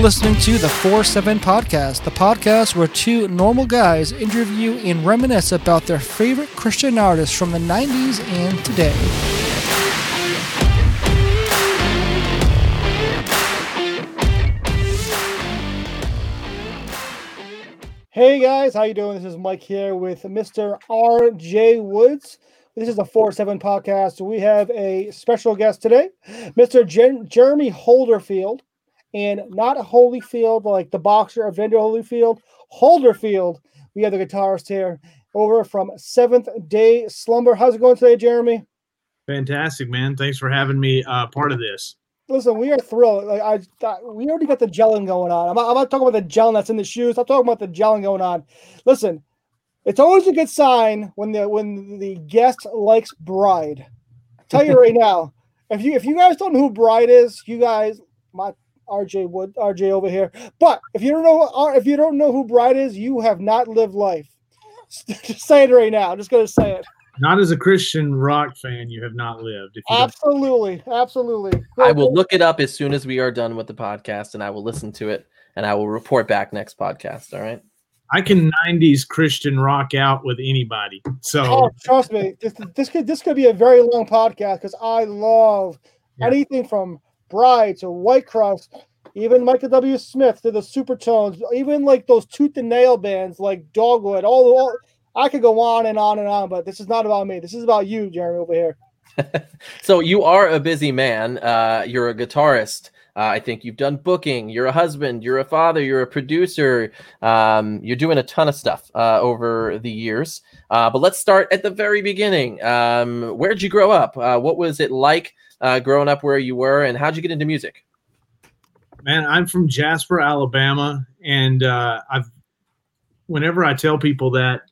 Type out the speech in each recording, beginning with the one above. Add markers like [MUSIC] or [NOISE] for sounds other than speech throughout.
listening to the 4 7 Podcast, the podcast where two normal guys interview and reminisce about their favorite Christian artists from the 90s and today. Hey guys, how you doing? This is Mike here with Mr. R.J. Woods. This is a 4-7 podcast. We have a special guest today, Mr. Jer- Jeremy Holderfield and not Holyfield, like the boxer Evander Holyfield, Holderfield. We have the guitarist here over from Seventh Day Slumber. How's it going today, Jeremy? Fantastic, man. Thanks for having me uh, part of this. Listen, we are thrilled. Like I, we already got the gelling going on. I'm not, I'm not talking about the gelling that's in the shoes. I'm talking about the gelling going on. Listen, it's always a good sign when the when the guest likes Bride. I'll tell you [LAUGHS] right now, if you if you guys don't know who Bride is, you guys, my RJ Wood, RJ over here. But if you don't know, uh, if you don't know who Bride is, you have not lived life. [LAUGHS] Just say it right now. I'm just gonna say it. Not as a Christian rock fan, you have not lived. absolutely, absolutely. I will look it up as soon as we are done with the podcast, and I will listen to it, and I will report back next podcast. All right. I can '90s Christian rock out with anybody. So oh, trust me, this, this could this could be a very long podcast because I love yeah. anything from Bride to Whitecross, even Michael W. Smith to the Supertones, even like those tooth and nail bands like Dogwood. All, all I could go on and on and on, but this is not about me. This is about you, Jeremy, over here. [LAUGHS] so you are a busy man. Uh, you're a guitarist. Uh, I think you've done booking. You're a husband. You're a father. You're a producer. Um, you're doing a ton of stuff uh, over the years. Uh, but let's start at the very beginning. Um, where did you grow up? Uh, what was it like uh, growing up where you were, and how'd you get into music? Man, I'm from Jasper, Alabama, and uh, I've. Whenever I tell people that,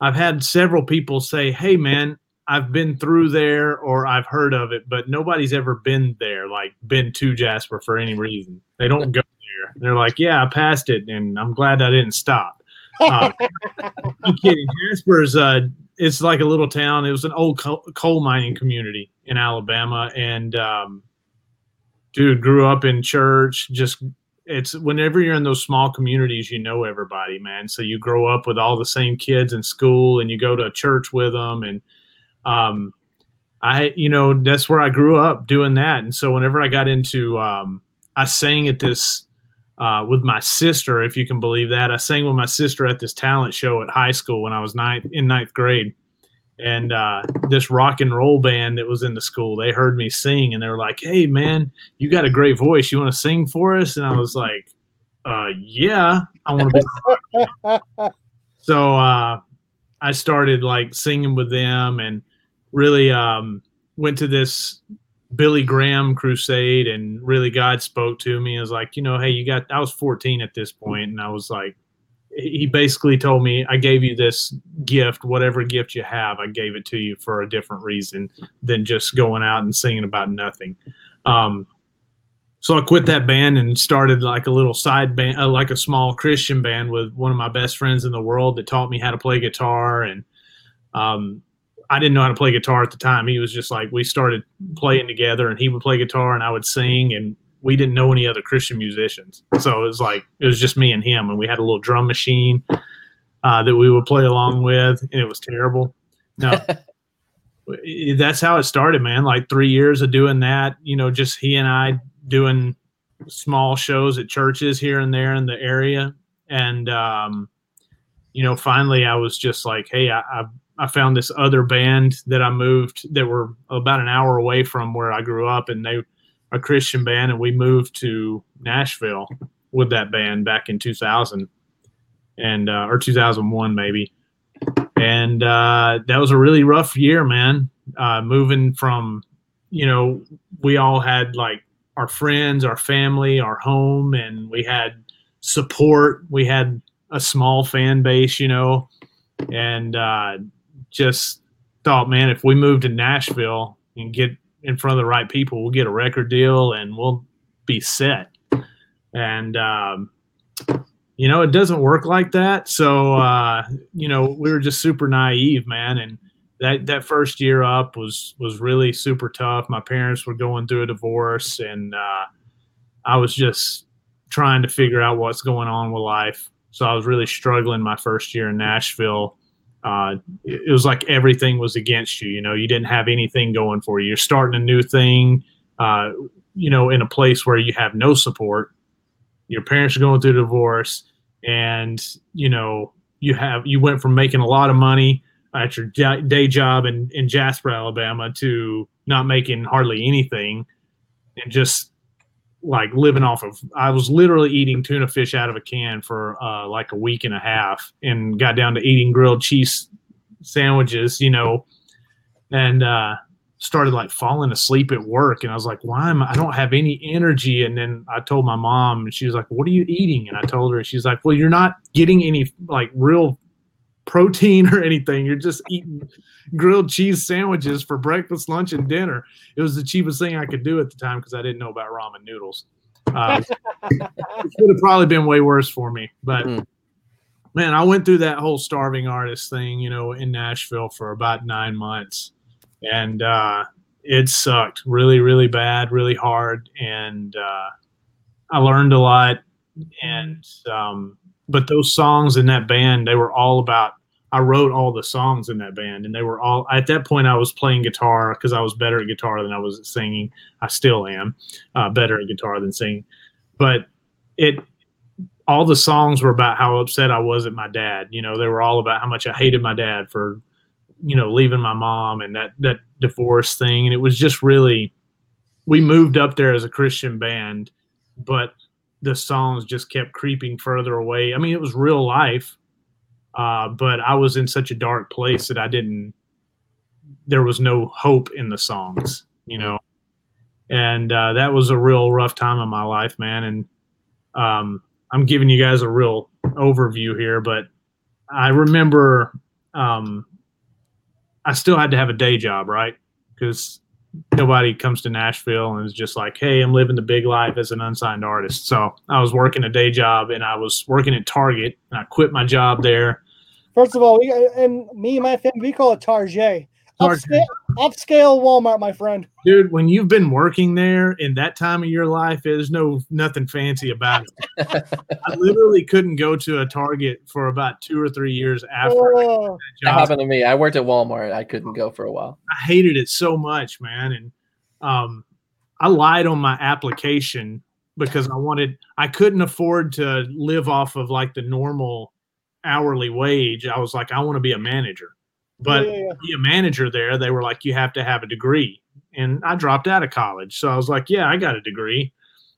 I've had several people say, "Hey, man, I've been through there or I've heard of it, but nobody's ever been there, like been to Jasper for any reason. They don't go there. They're like, yeah, I passed it, and I'm glad I didn't stop. Uh, [LAUGHS] I'm kidding. Jasper's uh, it's like a little town. It was an old coal, coal mining community in Alabama, and um, dude grew up in church. Just it's whenever you're in those small communities, you know everybody, man. So you grow up with all the same kids in school, and you go to church with them, and um, I, you know, that's where I grew up doing that. And so whenever I got into, um, I sang at this uh, with my sister, if you can believe that. I sang with my sister at this talent show at high school when I was ninth in ninth grade. And uh, this rock and roll band that was in the school, they heard me sing and they were like, "Hey, man, you got a great voice. You want to sing for us?" And I was like, uh, "Yeah, I want to be." [LAUGHS] so uh, I started like singing with them and really um, went to this Billy Graham crusade and really God spoke to me. I was like, you know, hey, you got, I was 14 at this point, and I was like, he basically told me, I gave you this gift, whatever gift you have, I gave it to you for a different reason than just going out and singing about nothing. Um, so I quit that band and started like a little side band, uh, like a small Christian band with one of my best friends in the world that taught me how to play guitar. And um, I didn't know how to play guitar at the time. He was just like we started playing together, and he would play guitar, and I would sing, and we didn't know any other Christian musicians. So it was like it was just me and him, and we had a little drum machine uh, that we would play along with, and it was terrible. No, [LAUGHS] that's how it started, man. Like three years of doing that, you know, just he and I doing small shows at churches here and there in the area, and um, you know, finally I was just like, hey, I, I I found this other band that I moved that were about an hour away from where I grew up, and they a Christian band, and we moved to Nashville with that band back in 2000 and uh, or 2001 maybe, and uh, that was a really rough year, man. Uh, moving from, you know, we all had like our friends, our family, our home, and we had support. We had a small fan base, you know, and uh, just thought, man, if we move to Nashville and get in front of the right people, we'll get a record deal and we'll be set. And, um, you know, it doesn't work like that. So, uh, you know, we were just super naive, man. And that, that first year up was, was really super tough. My parents were going through a divorce and, uh, I was just trying to figure out what's going on with life. So I was really struggling my first year in Nashville. Uh, it, was like everything was against you. You know, you didn't have anything going for you. You're starting a new thing. Uh, you know, in a place where you have no support. Your parents are going through divorce, and you know you have you went from making a lot of money at your day job in, in Jasper, Alabama, to not making hardly anything, and just like living off of. I was literally eating tuna fish out of a can for uh, like a week and a half, and got down to eating grilled cheese sandwiches, you know, and uh, started like falling asleep at work and I was like, why am I, I don't have any energy? And then I told my mom and she was like, what are you eating? And I told her, she's like, well, you're not getting any like real protein or anything. You're just eating grilled cheese sandwiches for breakfast, lunch, and dinner. It was the cheapest thing I could do at the time because I didn't know about ramen noodles. Uh, [LAUGHS] it would have probably been way worse for me, but mm. man, I went through that whole starving artist thing, you know, in Nashville for about nine months and uh, it sucked really, really bad, really hard, and uh, I learned a lot. And um, but those songs in that band, they were all about. I wrote all the songs in that band, and they were all at that point. I was playing guitar because I was better at guitar than I was at singing. I still am uh, better at guitar than singing, but it all the songs were about how upset I was at my dad. You know, they were all about how much I hated my dad for you know leaving my mom and that that divorce thing and it was just really we moved up there as a christian band but the songs just kept creeping further away. I mean it was real life uh, but i was in such a dark place that i didn't there was no hope in the songs you know? And uh, that was a real rough time in my life man. And um, i'm giving you guys a real overview here but i remember um, I still had to have a day job, right? Because nobody comes to Nashville and is just like, hey, I'm living the big life as an unsigned artist. So I was working a day job and I was working at Target and I quit my job there. First of all, we and me and my family we call it Target. Upscale, upscale Walmart, my friend. Dude, when you've been working there in that time of your life, there's no nothing fancy about it. I [LAUGHS] literally couldn't go to a Target for about two or three years after. Oh. That, that happened to me. I worked at Walmart. I couldn't go for a while. I hated it so much, man. And um, I lied on my application because I wanted. I couldn't afford to live off of like the normal hourly wage. I was like, I want to be a manager. But yeah, be a manager there, they were like, you have to have a degree. And I dropped out of college. So I was like, yeah, I got a degree.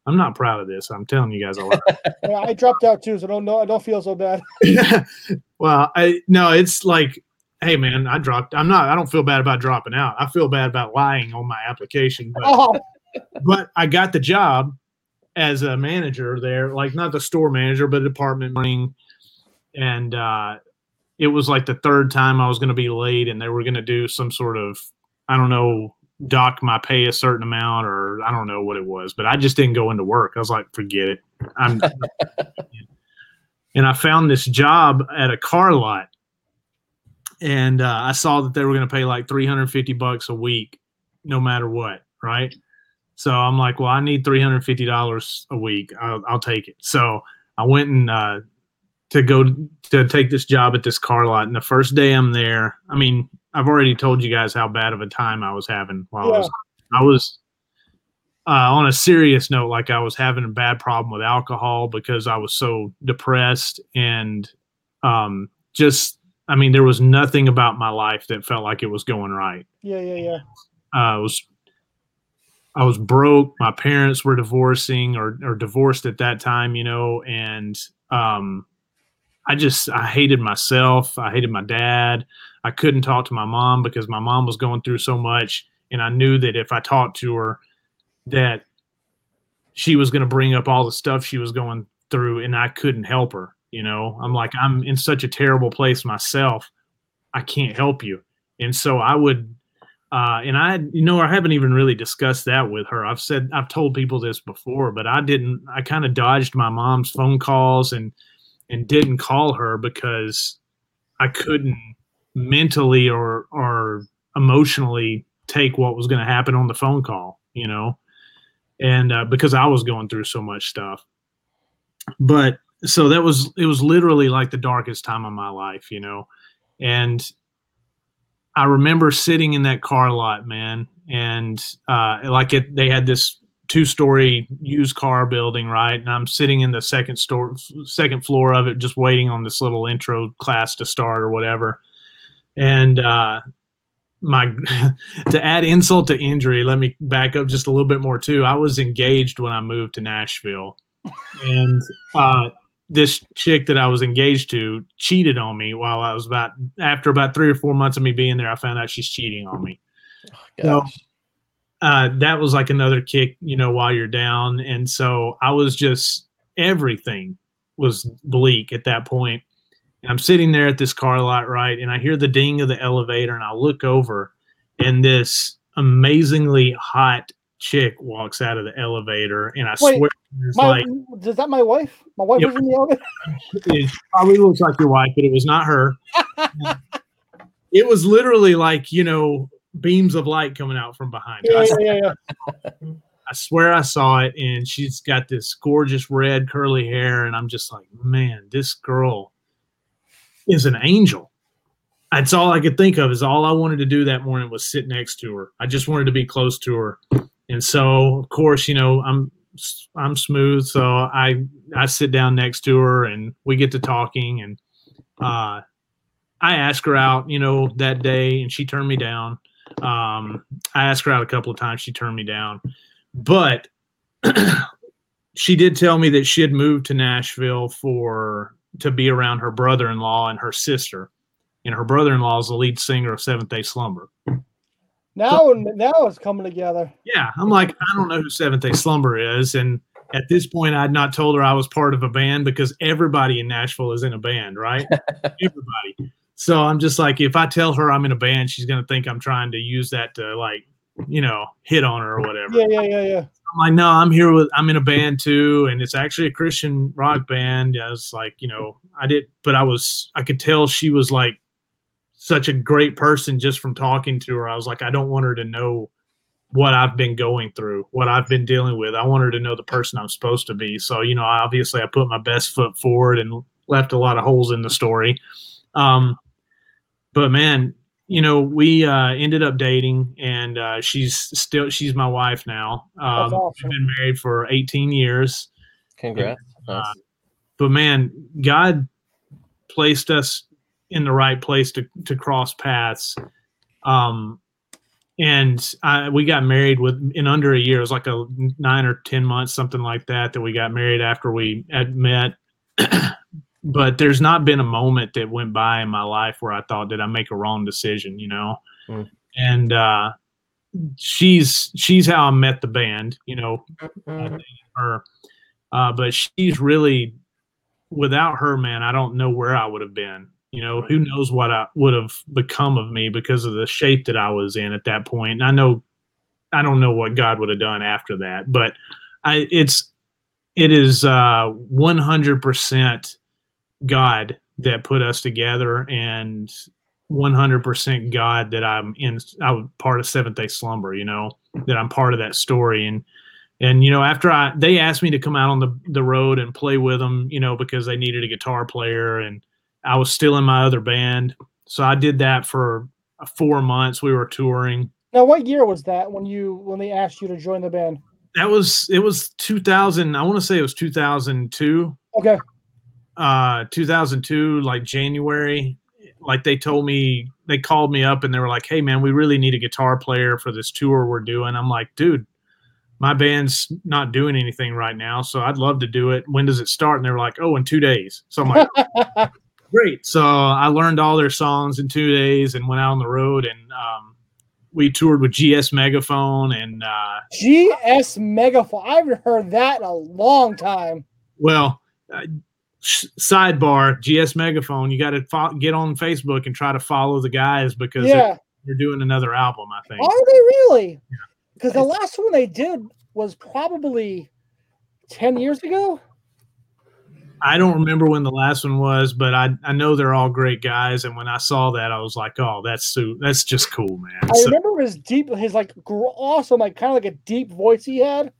I'm not proud of this. I'm telling you guys a lot. [LAUGHS] yeah, I dropped out too, so don't know. I don't feel so bad. [LAUGHS] well, I no, it's like, hey man, I dropped. I'm not. I don't feel bad about dropping out. I feel bad about lying on my application. But, oh. [LAUGHS] but I got the job as a manager there, like not the store manager, but department running, and uh, it was like the third time I was going to be late, and they were going to do some sort of I don't know dock my pay a certain amount or I don't know what it was, but I just didn't go into work. I was like, forget it. I'm [LAUGHS] and I found this job at a car lot, and uh, I saw that they were going to pay like 350 bucks a week, no matter what, right? So I'm like, well, I need 350 dollars a week. I'll, I'll, take it. So I went and uh, to go to take this job at this car lot. And the first day I'm there, I mean, I've already told you guys how bad of a time I was having while yeah. I was, I was uh, on a serious note, like I was having a bad problem with alcohol because I was so depressed and um, just, I mean, there was nothing about my life that felt like it was going right. Yeah, yeah, yeah. Uh, I was, I was broke. My parents were divorcing or, or divorced at that time, you know, and um, I just I hated myself. I hated my dad. I couldn't talk to my mom because my mom was going through so much, and I knew that if I talked to her, that she was going to bring up all the stuff she was going through, and I couldn't help her. You know, I'm like I'm in such a terrible place myself. I can't help you, and so I would. Uh, and I, you know, I haven't even really discussed that with her. I've said, I've told people this before, but I didn't. I kind of dodged my mom's phone calls and and didn't call her because I couldn't mentally or or emotionally take what was going to happen on the phone call, you know, and uh, because I was going through so much stuff. but so that was it was literally like the darkest time of my life, you know. And I remember sitting in that car lot, man, and uh, like it, they had this two-story used car building, right? And I'm sitting in the second store, second floor of it, just waiting on this little intro class to start or whatever. And uh, my [LAUGHS] to add insult to injury, let me back up just a little bit more too. I was engaged when I moved to Nashville, and uh, this chick that I was engaged to cheated on me while I was about after about three or four months of me being there. I found out she's cheating on me. Oh, so uh, that was like another kick, you know, while you're down, and so I was just everything was bleak at that point. And I'm sitting there at this car lot, right, and I hear the ding of the elevator, and I look over, and this amazingly hot chick walks out of the elevator, and I Wait, swear, my, like, is that my wife? My wife was in the elevator. [LAUGHS] it probably looks like your wife, but it was not her. [LAUGHS] it was literally like you know beams of light coming out from behind. Yeah, yeah, yeah, yeah. I swear I saw it, and she's got this gorgeous red curly hair, and I'm just like, man, this girl is an angel. That's all I could think of. Is all I wanted to do that morning was sit next to her. I just wanted to be close to her, and so of course, you know, I'm I'm smooth, so I I sit down next to her, and we get to talking, and uh, I ask her out, you know, that day, and she turned me down. Um, I asked her out a couple of times. She turned me down, but [CLEARS THROAT] she did tell me that she had moved to Nashville for to be around her brother-in-law and her sister, and her brother-in-law is the lead singer of Seventh Day Slumber. Now, so, now it's coming together. Yeah, I'm like, I don't know who Seventh Day Slumber is, and at this point, I'd not told her I was part of a band because everybody in Nashville is in a band, right? [LAUGHS] everybody. So I'm just like, if I tell her I'm in a band, she's gonna think I'm trying to use that to like, you know, hit on her or whatever. Yeah, yeah, yeah, yeah. I'm like, no, I'm here with, I'm in a band too, and it's actually a Christian rock band. I was like, you know, I did, but I was, I could tell she was like such a great person just from talking to her. I was like, I don't want her to know what I've been going through, what I've been dealing with. I want her to know the person I'm supposed to be. So, you know, obviously I put my best foot forward and left a lot of holes in the story. Um, but man, you know, we uh, ended up dating, and uh, she's still she's my wife now. Um, awesome. We've been married for 18 years. Congrats! And, uh, but man, God placed us in the right place to to cross paths. Um, and I, we got married with in under a year. It was like a nine or ten months, something like that, that we got married after we had met. [CLEARS THROAT] but there's not been a moment that went by in my life where I thought, did I make a wrong decision? You know, mm. and uh, she's she's how I met the band. You know, mm-hmm. her, uh, but she's really without her, man. I don't know where I would have been. You know, who knows what I would have become of me because of the shape that I was in at that point. And I know, I don't know what God would have done after that, but I, it's, it is uh, 100% God that put us together and 100% God that I'm in, I'm part of Seventh Day Slumber, you know, that I'm part of that story. And, and, you know, after I, they asked me to come out on the, the road and play with them, you know, because they needed a guitar player and I was still in my other band. So I did that for four months. We were touring. Now, what year was that when you, when they asked you to join the band? That was, it was 2000. I want to say it was 2002. Okay uh 2002 like january like they told me they called me up and they were like hey man we really need a guitar player for this tour we're doing. I'm like dude my band's not doing anything right now so i'd love to do it. When does it start? And they were like oh in two days. So i'm like [LAUGHS] great. So i learned all their songs in two days and went out on the road and um, we toured with gs megaphone and uh, gs megaphone. I haven't heard that in a long time. Well uh, sidebar gs megaphone you got to fo- get on facebook and try to follow the guys because yeah. they're, they're, doing another album i think. Are they really? Because yeah. the last one they did was probably 10 years ago? I don't remember when the last one was but i, I know they're all great guys and when i saw that i was like oh that's so that's just cool man. I so, remember his deep his like awesome like kind of like a deep voice he had.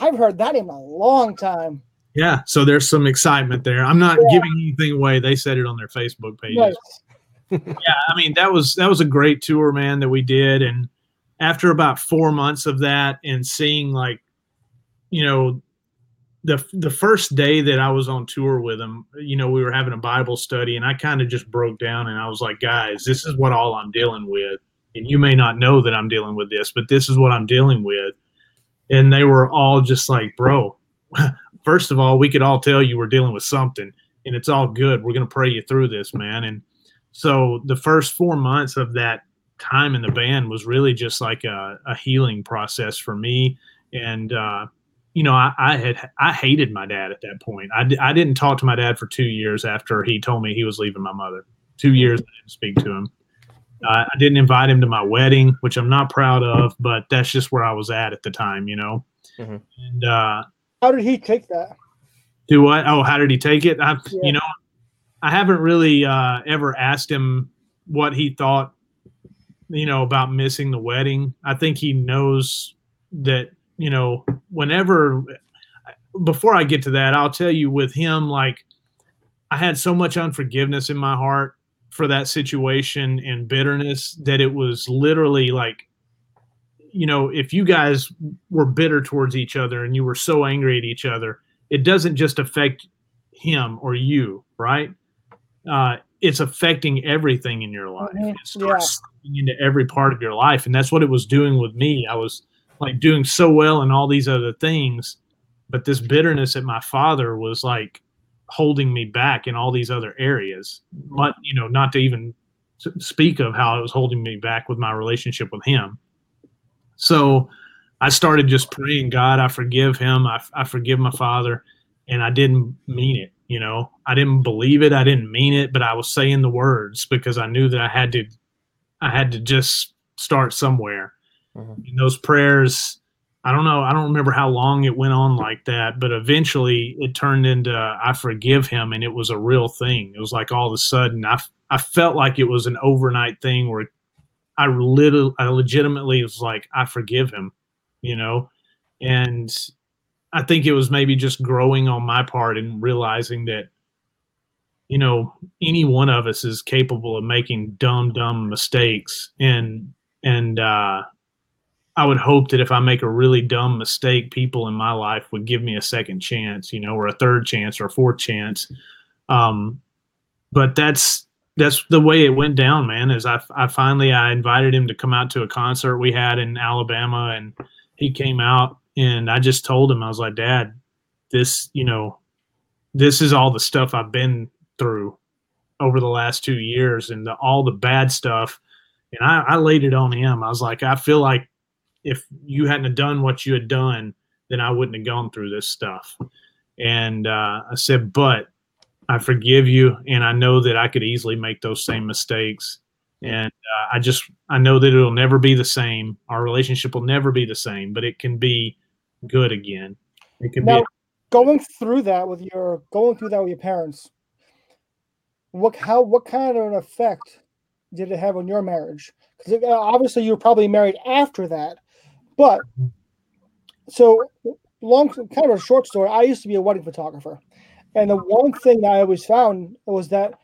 I've heard that in a long time Yeah, so there's some excitement there. I'm not Yeah. giving anything away. They said it on their Facebook page. Nice. [LAUGHS] yeah, I mean that was that was a great tour, man, that we did. And after about four months of that, and seeing like, you know, the the first day that I was on tour with them, you know, we were having a Bible study, and I kind of just broke down, and I was like, guys, this is what all I'm dealing with, and you may not know that I'm dealing with this, but this is what I'm dealing with. And they were all just like, bro, first of all, we could all tell you we're dealing with something, and it's all good. We're gonna pray you through this, man, and so the first four months of that time in the band was really just like a, a healing process for me. And uh, you know I, I had i hated my dad at that point. I, I didn't talk to my dad for two years after he told me he was leaving my mother. Two years i didn't speak to him. Uh, i didn't invite him to my wedding which i'm not proud of but that's just where i was at at the time you know? Mhm. and uh, How did he take that? do what? Oh, how did he take it? I, Yeah. you know, I haven't really uh, ever asked him what he thought, you know, about missing the wedding. I think he knows that, you know, whenever, before I get to that, I'll tell you with him, like, I had so much unforgiveness in my heart for that situation and bitterness that it was literally like, you know, if you guys were bitter towards each other and you were so angry at each other, it doesn't just affect him or you, right? Uh, it's affecting everything in your life. Mhm, It starts yeah. into every part of your life, and that's what it was doing with me. I was like doing so well in all these other things, but this bitterness at my father was like holding me back in all these other areas. But you know, not to even speak of how it was holding me back with my relationship with him. So I started just praying, God, I forgive him. I, I forgive my father. And I didn't mean it. You know, I didn't believe it. I didn't mean it, but I was saying the words because I knew that I had to, I had to just start somewhere. Mhm. And those prayers, I don't know. I don't remember how long it went on like that, but eventually it turned into I forgive him, and it was a real thing. It was like all of a sudden I, I felt like it was an overnight thing where I little I legitimately was like I forgive him, you know, and I think it was maybe just growing on my part and realizing that you know any one of us is capable of making dumb dumb mistakes and and uh I would hope that if I make a really dumb mistake, people in my life would give me a second chance, you know, or a third chance or a fourth chance. Um, but that's that's the way it went down, man. Is I, I finally I invited him to come out to a concert we had in Alabama, and he came out, and I just told him I was like, Dad, this you know, this is all the stuff I've been through over the last two years, and the, all the bad stuff, and I, I laid it on him. I was like, I feel like if you hadn't done what you had done, then I wouldn't have gone through this stuff. And uh, I said, but I forgive you, and I know that I could easily make those same mistakes. And uh, I just I know that it'll never be the same. Our relationship will never be the same, but it can be good again. It can Now, be. going through that with your going through that with your parents, what how what kind of an effect did it have on your marriage? Because obviously you were probably married after that, but so long kind of a short story. I used to be a wedding photographer, and the one thing that I always found was that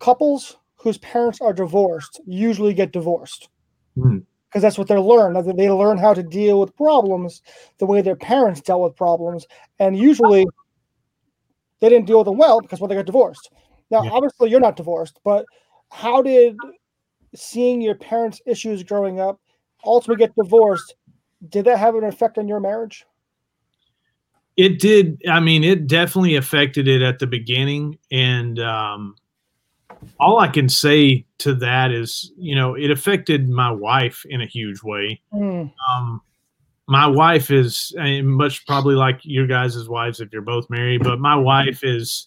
couples whose parents are divorced usually get divorced Hmm. because that's what they're learned. They learn how to deal with problems the way their parents dealt with problems, and usually they didn't deal with them well because when they got divorced. Now, Yeah. obviously, you're not divorced, but how did seeing your parents' issues growing up ultimately get divorced? Did that have an effect on your marriage? It did. I mean, it definitely affected it at the beginning, and um, all I can say to that is, you know, it affected my wife in a huge way. Hmm. Um, my wife is much probably like your guys' wives if you're both married, but my wife is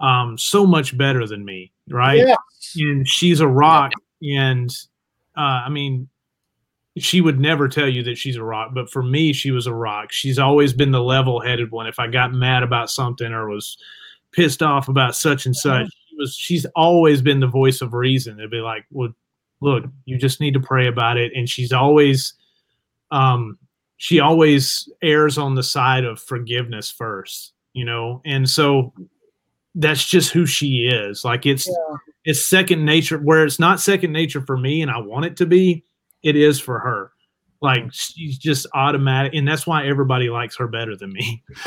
um, so much better than me, right? Yeah. and she's a rock and uh, i mean she would never tell you that she's a rock but for me she was a rock. She's always been the level-headed one. If i got mad about something or was pissed off about such and such she was she's always been the voice of reason. It'd be like well look you just need to pray about it. And she's always um she always errs on the side of forgiveness first, you know, and so that's just who she is. Like it's Yeah. it's second nature where it's not second nature for me and I want it to be, it is for her. Like she's just automatic and that's why everybody likes her better than me. [LAUGHS]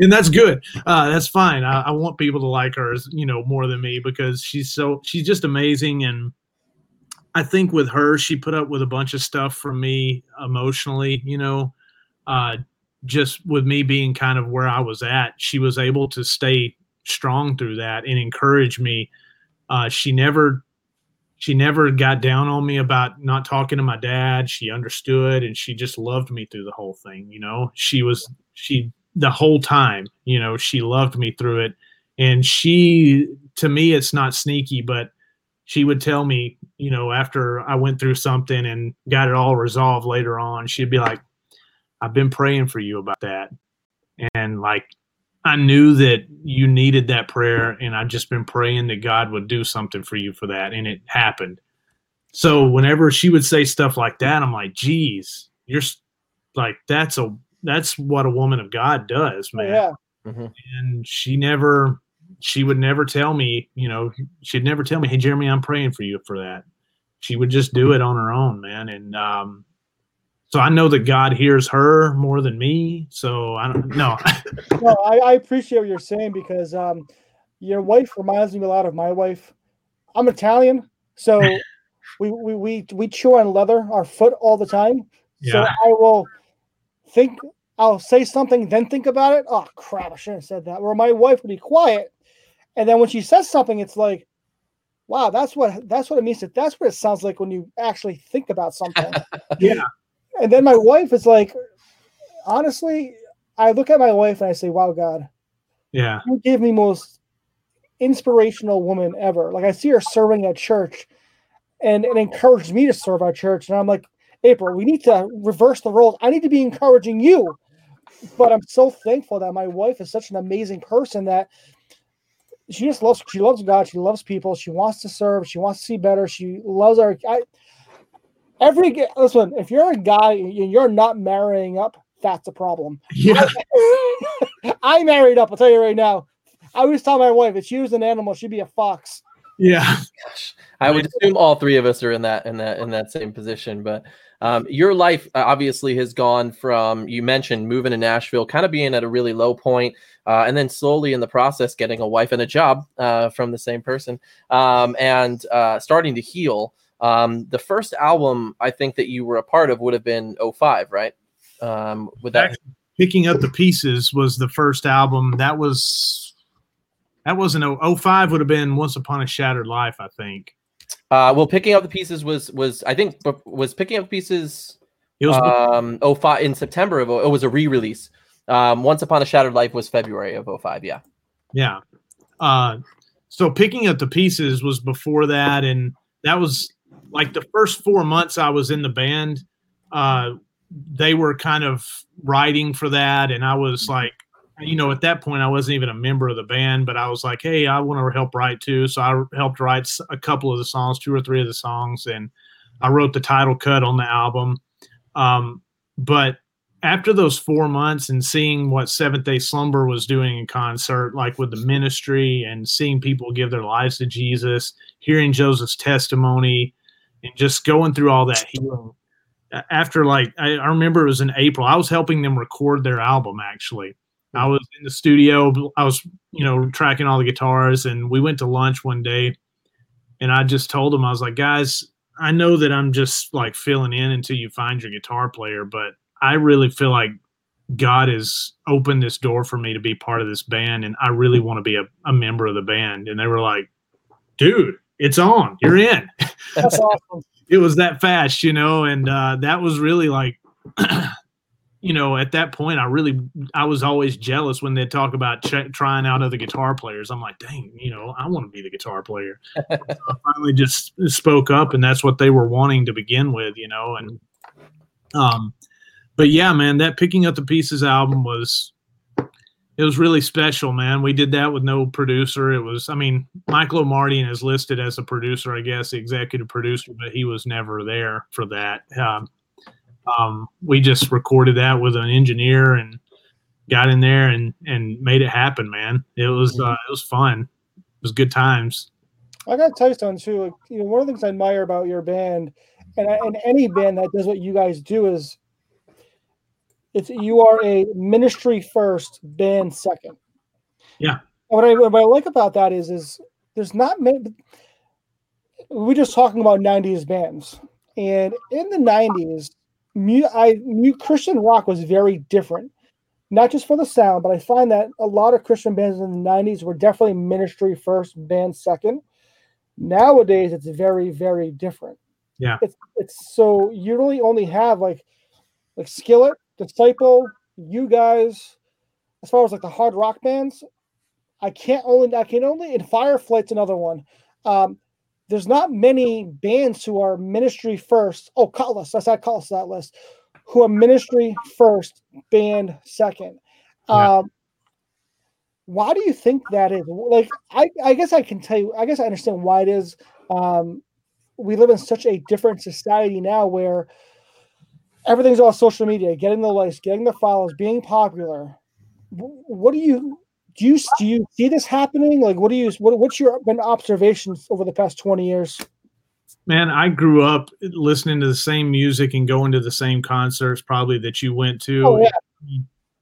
and that's good. Uh, that's fine. I, I want people to like her, you know, more than me because she's so she's just amazing. And I think with her, she put up with a bunch of stuff from me emotionally. You know, uh, just with me being kind of where I was at, she was able to stay strong through that and encourage me. Uh, she never she never got down on me about not talking to my dad. She understood and she just loved me through the whole thing. You know, she was, she, the whole time, you know, she loved me through it. And she, to me, it's not sneaky, but she would tell me, you know, after I went through something and got it all resolved later on, she'd be like, I've been praying for you about that. And like, I knew that you needed that prayer, and I've just been praying that God would do something for you for that, and it happened. So whenever she would say stuff like that, I'm like, "Geez, you're like that's a that's what a woman of God does, man." yeah. And she never, she would never tell me, you know, she'd never tell me, "Hey, Jeremy, I'm praying for you for that." She would just do it on her own, man, and um, so I know that God hears her more than me. So I don't know. [LAUGHS] no, I, I appreciate what you're saying because um, your wife reminds me a lot of my wife. I'm Italian, so [LAUGHS] we we we, we chew on leather our foot all the time. Yeah. So I will think I'll say something, then think about it. Oh crap, I shouldn't have said that. Where my wife would be quiet, and then when she says something, it's like, wow, that's what that's what it means. To, that's what it sounds like when you actually think about something. [LAUGHS] yeah, And then my wife is like, honestly, I look at my wife and I say, wow, God, yeah, you gave me most inspirational woman ever. Like I see her serving at church and it encouraged me to serve at church. And I'm like, April, we need to reverse the roles. I need to be encouraging you. But I'm so thankful that my wife is such an amazing person that she just loves she loves God, she loves people, she wants to serve, she wants to see better, she loves our I every listen, if you're a guy and you're not marrying up, that's a problem. yeah. [LAUGHS] I married up, I'll tell you right now. I always tell my wife if she was an animal, she'd be a fox. Yeah. Gosh, I would assume all three of us are in that in that in that same position. But um, your life uh, obviously has gone from you mentioned moving to Nashville, kind of being at a really low point, uh, and then slowly in the process getting a wife and a job uh, from the same person, um, and uh, starting to heal. Um, the first album I think that you were a part of would have been 05, right? Um, with that, Actually, Picking up the pieces was the first album. That was that wasn't oh, 05 would have been Once Upon a Shattered Life, I think. uh, well, picking up the pieces was was I think was picking up pieces It was um 05 in September of it was a re-release. Um, Once Upon a Shattered Life was February of 05, yeah. yeah. Uh so picking up the pieces was before that and that was like the first 4 months I was in the band uh they were kind of writing for that. And I was like you know at that point I wasn't even a member of the band but I was like hey I want to help write too. So I helped write a couple of the songs two or three of the songs and I wrote the title cut on the album. Um but after those four months and seeing what Seventh Day Slumber was doing in concert, like with the ministry and seeing people give their lives to Jesus, hearing Joseph's testimony, and just going through all that healing. After like I, I remember it was in April, I was helping them record their album actually. I was in the studio, I was, you know, tracking all the guitars, and we went to lunch one day and I just told them, I was like, guys, I know that I'm just like filling in until you find your guitar player, but I really feel like God has opened this door for me to be part of this band, and I really want to be a, a member of the band. And they were like, dude, it's on, you're in. That's awesome. [LAUGHS] It was that fast, you know, and uh, that was really like, [CLEARS THROAT] you know, at that point, I really, I was always jealous when they talk about ch- trying out other guitar players. I'm like, dang, you know, I want to be the guitar player. [LAUGHS] so I finally just spoke up, and that's what they were wanting to begin with, you know, and um, but yeah, man, that picking up the pieces album was it was really special, man. We did that with no producer. It was, I mean, Michael Omartian is listed as a producer, I guess, the executive producer, but he was never there for that. Um, um, we just recorded that with an engineer and got in there and and made it happen. Man, it was uh, it was fun. It was good times. I gotta tell you too. Like, you know, one of the things I admire about your band, and and any band that does what you guys do is, it's you are a ministry first, band second. Yeah. What I what I like about that is is there's not many. We're just talking about '90s bands, and in the '90s, mu- I mu- Christian rock was very different. Not just for the sound, but I find that a lot of Christian bands in the '90s were definitely ministry first, band second nowadays it's very very different Yeah. it's it's so you really only have like like skillet disciple you guys as far as like the hard rock bands i can't only i can only and fireflight's another one. Um there's not many bands who are ministry first. Oh Kutless that's not Kutless that list who are ministry first band second. Yeah. um why do you think that is? Like I, I guess i can tell you i guess i understand why it is. Um we live in such a different society now where everything's all social media getting the likes getting the follows being popular what do you do you do you see this happening like what do you what, what's your been observations over the past 20 years Man, I grew up listening to the same music and going to the same concerts probably that you went to. Oh, yeah.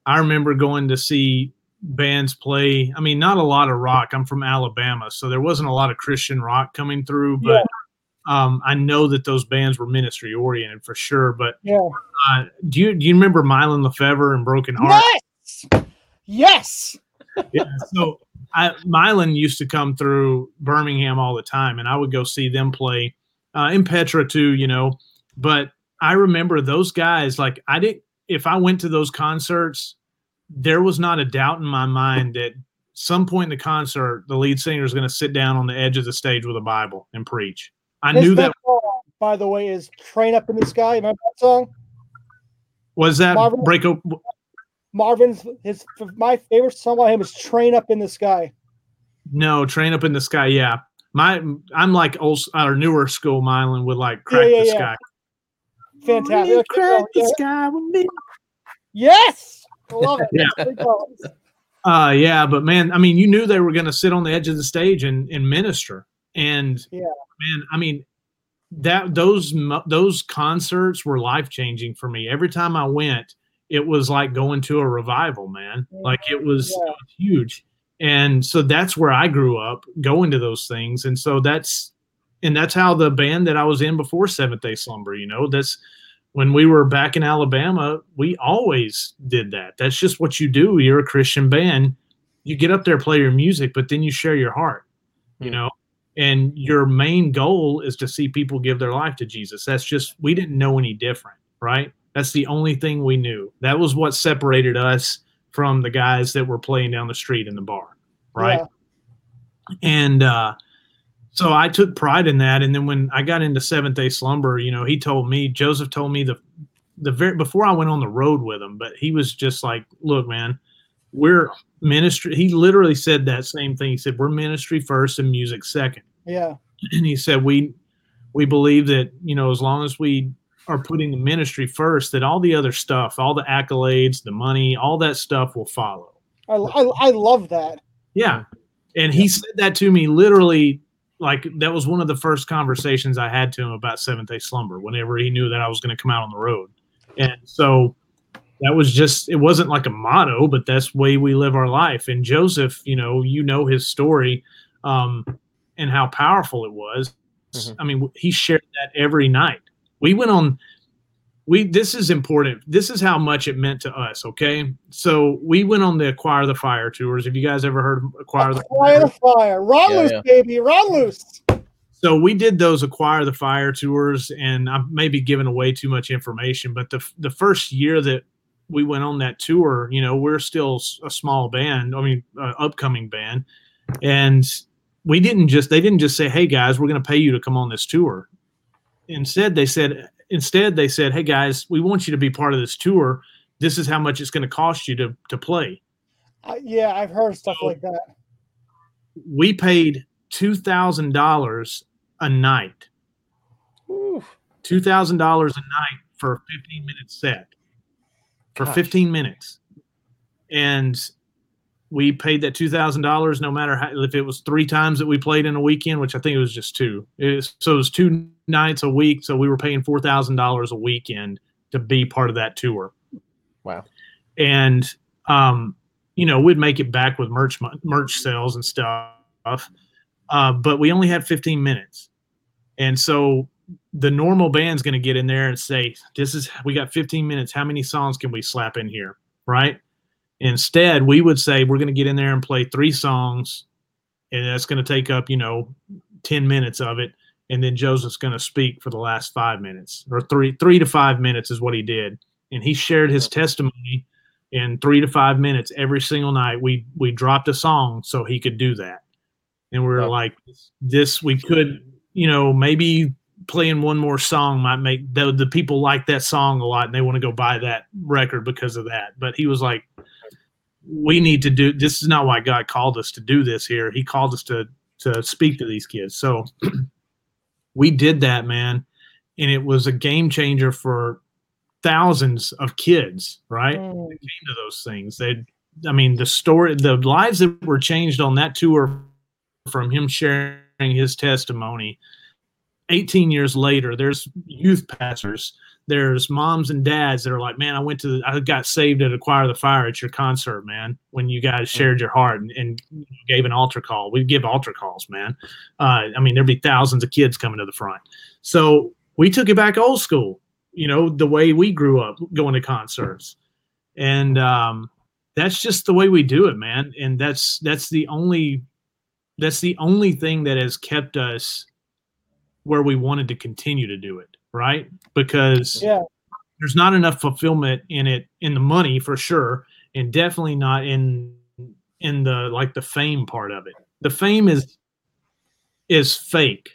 I remember going to see bands play. I mean, not a lot of rock. I'm from Alabama, so there wasn't a lot of Christian rock coming through, but um, I know that those bands were ministry oriented for sure. But yeah uh, do you do you remember Mylon LeFevre and Broken Heart? yes yes yeah. So I, used to come through Birmingham all the time, and I would go see them play uh, in Petra too, you know. But I remember those guys. Like I didn't. If I went to those concerts, there was not a doubt in my mind that some point in the concert, the lead singer is going to sit down on the edge of the stage with a Bible and preach. I This knew that song, by the way is train up in the sky remember that song was that Marvin- break. o- marvin's his my favorite song by him is train up in the sky No, train up in the sky. Yeah, my I'm like old or newer school Mylon would like crack yeah, the yeah. sky. fantastic You crack the sky with me. Yes, I love it. Yeah. Uh, yeah, but man, I mean, you knew they were going to sit on the edge of the stage and, and minister. And Yeah. man, I mean, that those those concerts were life changing for me. Every time I went, it was like going to a revival, man. Like it was, Yeah. it was huge. And so that's where I grew up, going to those things. And so that's and that's how the band that I was in before Seventh Day Slumber, you know, that's when we were back in Alabama, we always did that. That's just what you do. You're a Christian band. You get up there, play your music, but then you share your heart, you Hmm. know, and your main goal is to see people give their life to Jesus. That's just, we didn't know any different, right? That's the only thing we knew. That was what separated us from the guys that were playing down the street in the bar, right? Yeah. And uh, so I took pride in that. And then when I got into Seventh Day Slumber, you know, he told me, Joseph told me the the very before I went on the road with him, but he was just like, "Look, man, we're ministry." He literally said that same thing. He said, "We're ministry first and music second. Yeah. [CLEARS THROAT] And he said, "We we believe that you know, as long as we are putting the ministry first, that all the other stuff, all the accolades, the money, all that stuff will follow." I, I, I love that. Yeah. And he said that to me literally like that was one of the first conversations I had to him about seventh day slumber whenever he knew that I was going to come out on the road. And so that was just it wasn't like a motto, but that's the way we live our life. And Joseph, you know, you know his story um and how powerful it was. Mhm. I mean, he shared that every night. We went on we this is important. This is how much it meant to us, okay? So we went on the Acquire the Fire tours. Have you guys ever heard of Acquire the Fire the fire. Run Yeah, loose, yeah. baby. Run loose. so we did those acquire the fire tours and i'm maybe giving away too much information but the the first year that we went on that tour you know we're still a small band i mean uh, upcoming band. And we didn't just they didn't just say hey guys we're going to pay you to come on this tour. Instead they said instead they said hey guys we want you to be part of this tour. This is how much it's going to cost you to to play. Uh, yeah, I've heard stuff like that. we paid $2000 a night. Two thousand dollars a night for a 15 minute set for Gosh. 15 minutes. And we paid that $2,000 no matter how, if it was three times that we played in a weekend, which I think it was just two. It was, so it was two nights a week. So we were paying $4,000 a weekend to be part of that tour. Wow. And, um, you know, we'd make it back with merch, merch sales and stuff. Uh, but we only had 15 minutes. And so the normal band's going to get in there and say, "This is we got 15 minutes. How many songs can we slap in here?" Right? Instead, we would say we're going to get in there and play three songs, and that's going to take up you know 10 minutes of it, and then Joseph's going to speak for the last five minutes or three three to five minutes is what he did, and he shared his testimony in three to five minutes every single night. We we dropped a song so he could do that, and we were like, "This we could." You know, maybe playing one more song might make the, the people like that song a lot and they want to go buy that record because of that. But he was like, we need to do this is not why God called us to do this here. He called us to to speak to these kids. So [CLEARS THROAT] we did that, man, and it was a game changer for thousands of kids, right? Mm. came to those things. They I mean the story the lives that were changed on that tour from him sharing his testimony 18 years later, there's youth pastors, there's moms and dads that are like, man, I went to, the, I got saved at Acquire the Fire at your concert, man, when you guys shared your heart and, and gave an altar call. We give altar calls, man. Uh, I mean, there'd be thousands of kids coming to the front. So we took it back old school, you know, the way we grew up going to concerts. And um, that's just the way we do it, man. And that's, that's the only, that's the only thing that has kept us where we wanted to continue to do it, right? Because yeah. there's not enough fulfillment in it in the money for sure, and definitely not in in the like the fame part of it. The fame is is fake.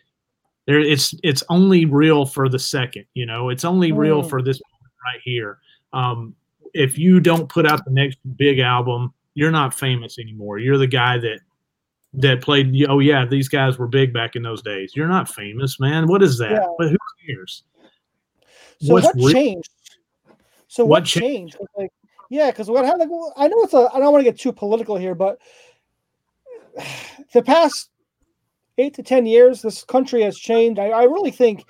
There it's it's only real for the second, you know. It's only real mm. for this right here. Um, if you don't put out the next big album, you're not famous anymore. You're the guy that that played. Oh yeah, these guys were big back in those days. You're not famous, man. What is that? Yeah. But who cares? So What's what changed? So what, what changed? changed? Like, yeah, because what happened? Like, I know it's a. I don't want to get too political here, but [SIGHS] the past eight to ten years, this country has changed. I, I really think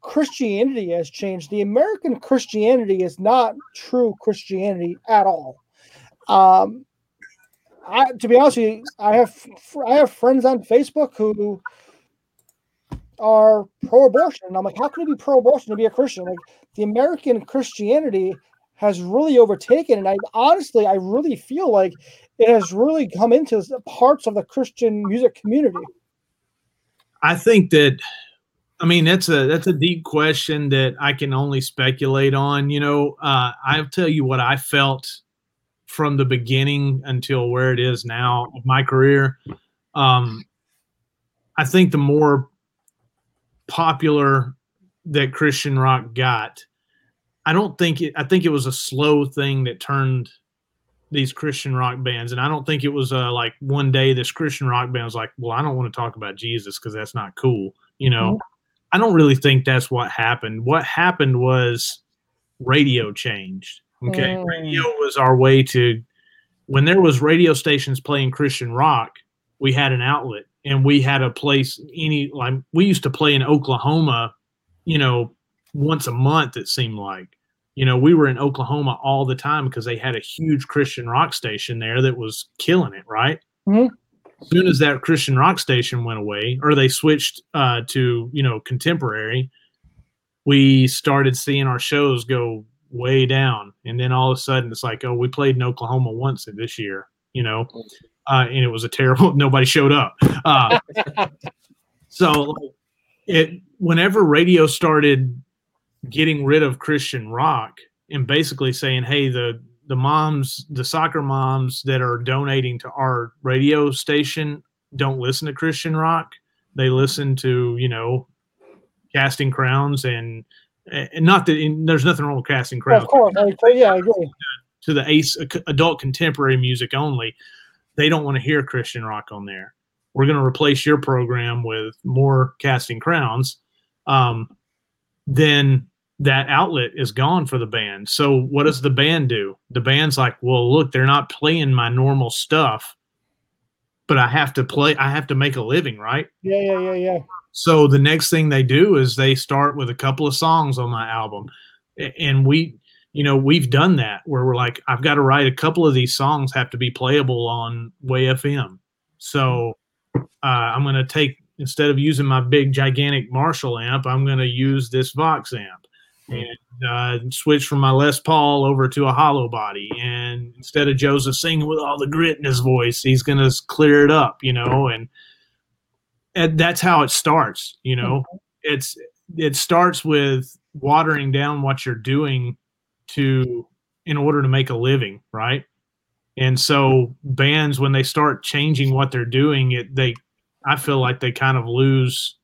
Christianity has changed. The American Christianity is not true Christianity at all. Um, I, to be honest you, I have I have friends on Facebook who are pro-abortion, and I'm like, how can you be pro-abortion to be a Christian? Like the American Christianity has really overtaken, and I honestly, I really feel like it has really come into parts of the Christian music community. I think that, I mean, that's a that's a deep question that I can only speculate on. You know, uh, I'll tell you what I felt from the beginning until where it is now of my career. Um, I think the more popular that Christian rock got, I don't think it, I think it was a slow thing that turned these Christian rock bands. And I don't think it was uh, like one day this Christian rock band was like, well, I don't want to talk about Jesus because that's not cool. You know, mm-hmm. I don't really think that's what happened. What happened was radio changed. Okay, mm. radio was our way to when there was radio stations playing Christian rock, we had an outlet and we had a place any like we used to play in Oklahoma, you know, once a month it seemed like. You know, we were in Oklahoma all the time because they had a huge Christian rock station there that was killing it, right? Mm-hmm. As soon as that Christian rock station went away, or they switched uh, to you know contemporary, we started seeing our shows go way down. And then all of a sudden it's like, oh, we played in Oklahoma once this year, you know, uh, and it was a terrible, [LAUGHS] nobody showed up. Uh, [LAUGHS] so it, whenever radio started getting rid of Christian rock and basically saying, hey, the, the moms, the soccer moms that are donating to our radio station don't listen to Christian rock. They listen to, you know, casting crowns and and not that there's nothing wrong with casting crowns. Of course, yeah, I agree. To the ace adult contemporary music only, they don't want to hear Christian rock on there. We're going to replace your program with more casting crowns. Um, then that outlet is gone for the band. So what does the band do? The band's like, well, look, they're not playing my normal stuff, but I have to play. I have to make a living, right? Yeah, yeah, yeah, yeah. So the next thing they do is they start with a couple of songs on my album, and we, you know, we've done that where we're like, I've got to write a couple of these songs have to be playable on Way FM. So uh, I'm going to take instead of using my big gigantic Marshall amp, I'm going to use this Vox amp and uh, switch from my Les Paul over to a hollow body. And instead of Joseph singing with all the grit in his voice, he's going to clear it up, you know, and and that's how it starts, you know. It's it starts with watering down what you're doing to in order to make a living, right? And so bands when they start changing what they're doing, it they I feel like they kind of lose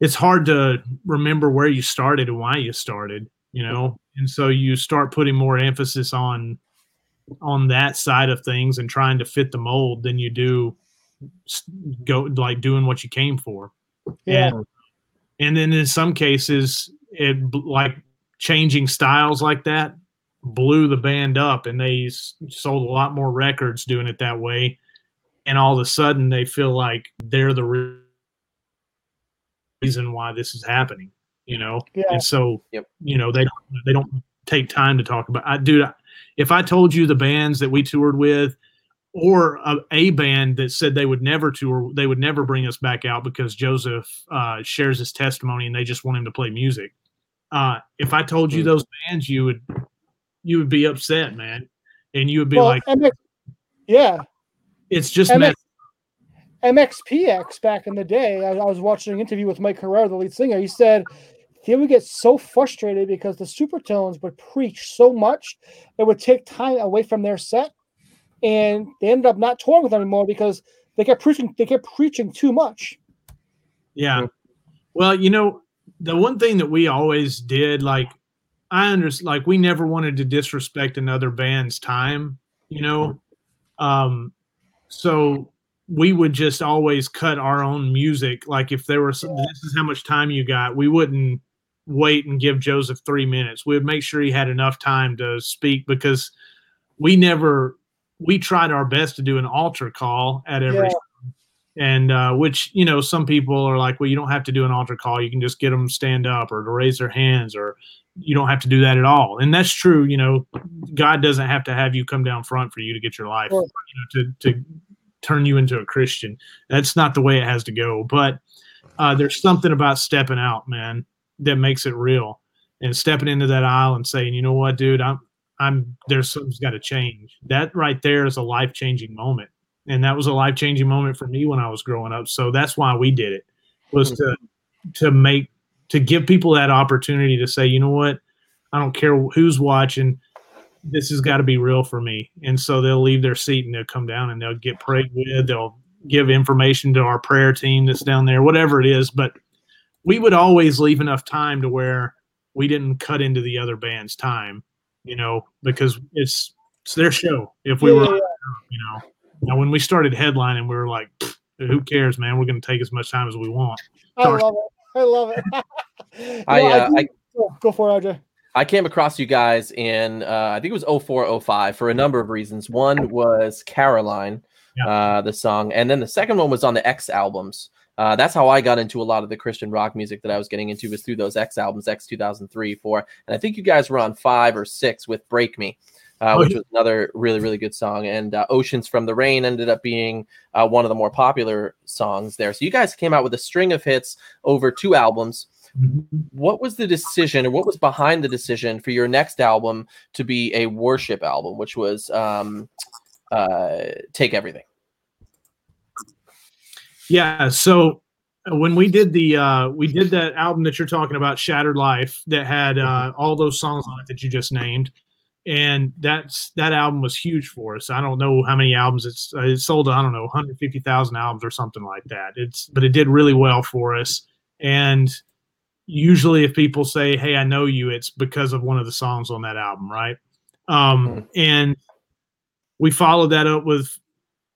it's hard to remember where you started and why you started, you know. And so you start putting more emphasis on on that side of things and trying to fit the mold than you do go like doing what you came for. Yeah. And, and then in some cases it like changing styles like that blew the band up and they sold a lot more records doing it that way and all of a sudden they feel like they're the reason why this is happening you know Yeah. and so Yep. you know they don't they don't take time to talk about i dude if i told you the bands that we toured with or a, a band that said they would never tour they would never bring us back out because joseph uh, shares his testimony and they just want him to play music uh, if i told you Hmm. those bands you would you would be upset man and you would be Well, like MX, yeah, it's just MX, MXPX back in the day. I, I was watching an interview with Mike Herrera, the lead singer. He said he would get so frustrated because the Supertones would preach so much it would take time away from their set, and they ended up not touring with them anymore because they kept preaching. They kept preaching too much. Yeah. Well, you know, the one thing that we always did, like, I understand, like, we never wanted to disrespect another band's time, you know? Um, so we would just always cut our own music. Like, if there was, this is how much time you got, we wouldn't wait and give Joseph three minutes. We would make sure he had enough time to speak because we never, we tried our best to do an altar call at every Yeah. and uh, which you know some people are like well you don't have to do an altar call. You can just get them stand up or to raise their hands or you don't have to do that at all. And that's true you know god doesn't have to have you come down front for you to get your life Sure. you know to, to turn you into a christian. That's not the way it has to go. But uh, there's something about stepping out man that makes it real. And stepping into that aisle and saying you know what dude? I'm i'm there's something's got to change that right there is a life-changing moment and that was a life changing moment for me when I was growing up. So that's why we did it was to to make to give people that opportunity to say, you know what, I don't care who's watching, this has got to be real for me. And so they'll leave their seat and they'll come down and they'll get prayed with. They'll give information to our prayer team that's down there, whatever it is. But we would always leave enough time to where we didn't cut into the other band's time, you know, because it's it's their show. If we Yeah, were, you know, now when we started headlining, we were like, who cares, man? We're going to take as much time as we want. I Sorry. love it. I love it. [LAUGHS] I, No, uh, do- I go- go for it, RJ. I came across you guys in uh, I think it was 04, 05 for a number of reasons. One was Caroline, Yeah. uh, the song, and then the second one was on the X albums. Uh, that's how I got into a lot of the Christian rock music that I was getting into was through those X albums, X 2003, 4. And I think you guys were on five or six with Break Me, uh, Oh, which was another really, really good song. And uh, Oceans from the Rain ended up being uh, one of the more popular songs there. So you guys came out with a string of hits over two albums what was the decision or what was behind the decision for your next album to be a worship album which was um uh take everything Yeah. So uh, when we did the uh we did that album that you're talking about, Shattered Life, that had uh all those songs on it that you just named. And that's that album was huge for us. I don't know how many albums it's uh, it sold. I don't know 150,000 albums or something like that. It's but it did really well for us. And usually, if people say, "Hey, I know you," it's because of one of the songs on that album, right? Um, Mhm. And we followed that up with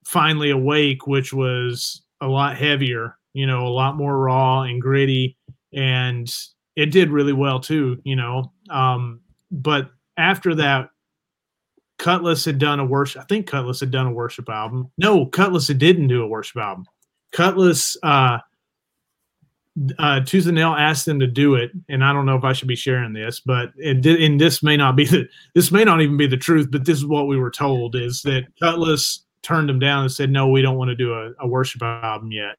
finally awake which was a lot heavier you know a lot more raw and gritty and it did really well too, you know. Um, but after that, Kutless had done a worship. I think Kutless had done a worship album. No, Kutless didn't do a worship album. Kutless, uh, uh, Tooth asked them to do it, and I don't know if I should be sharing this, but it did, and this may not be the this may not even be the truth, but this is what we were told is that Kutless turned them down and said, "No, we don't want to do a, a worship album yet."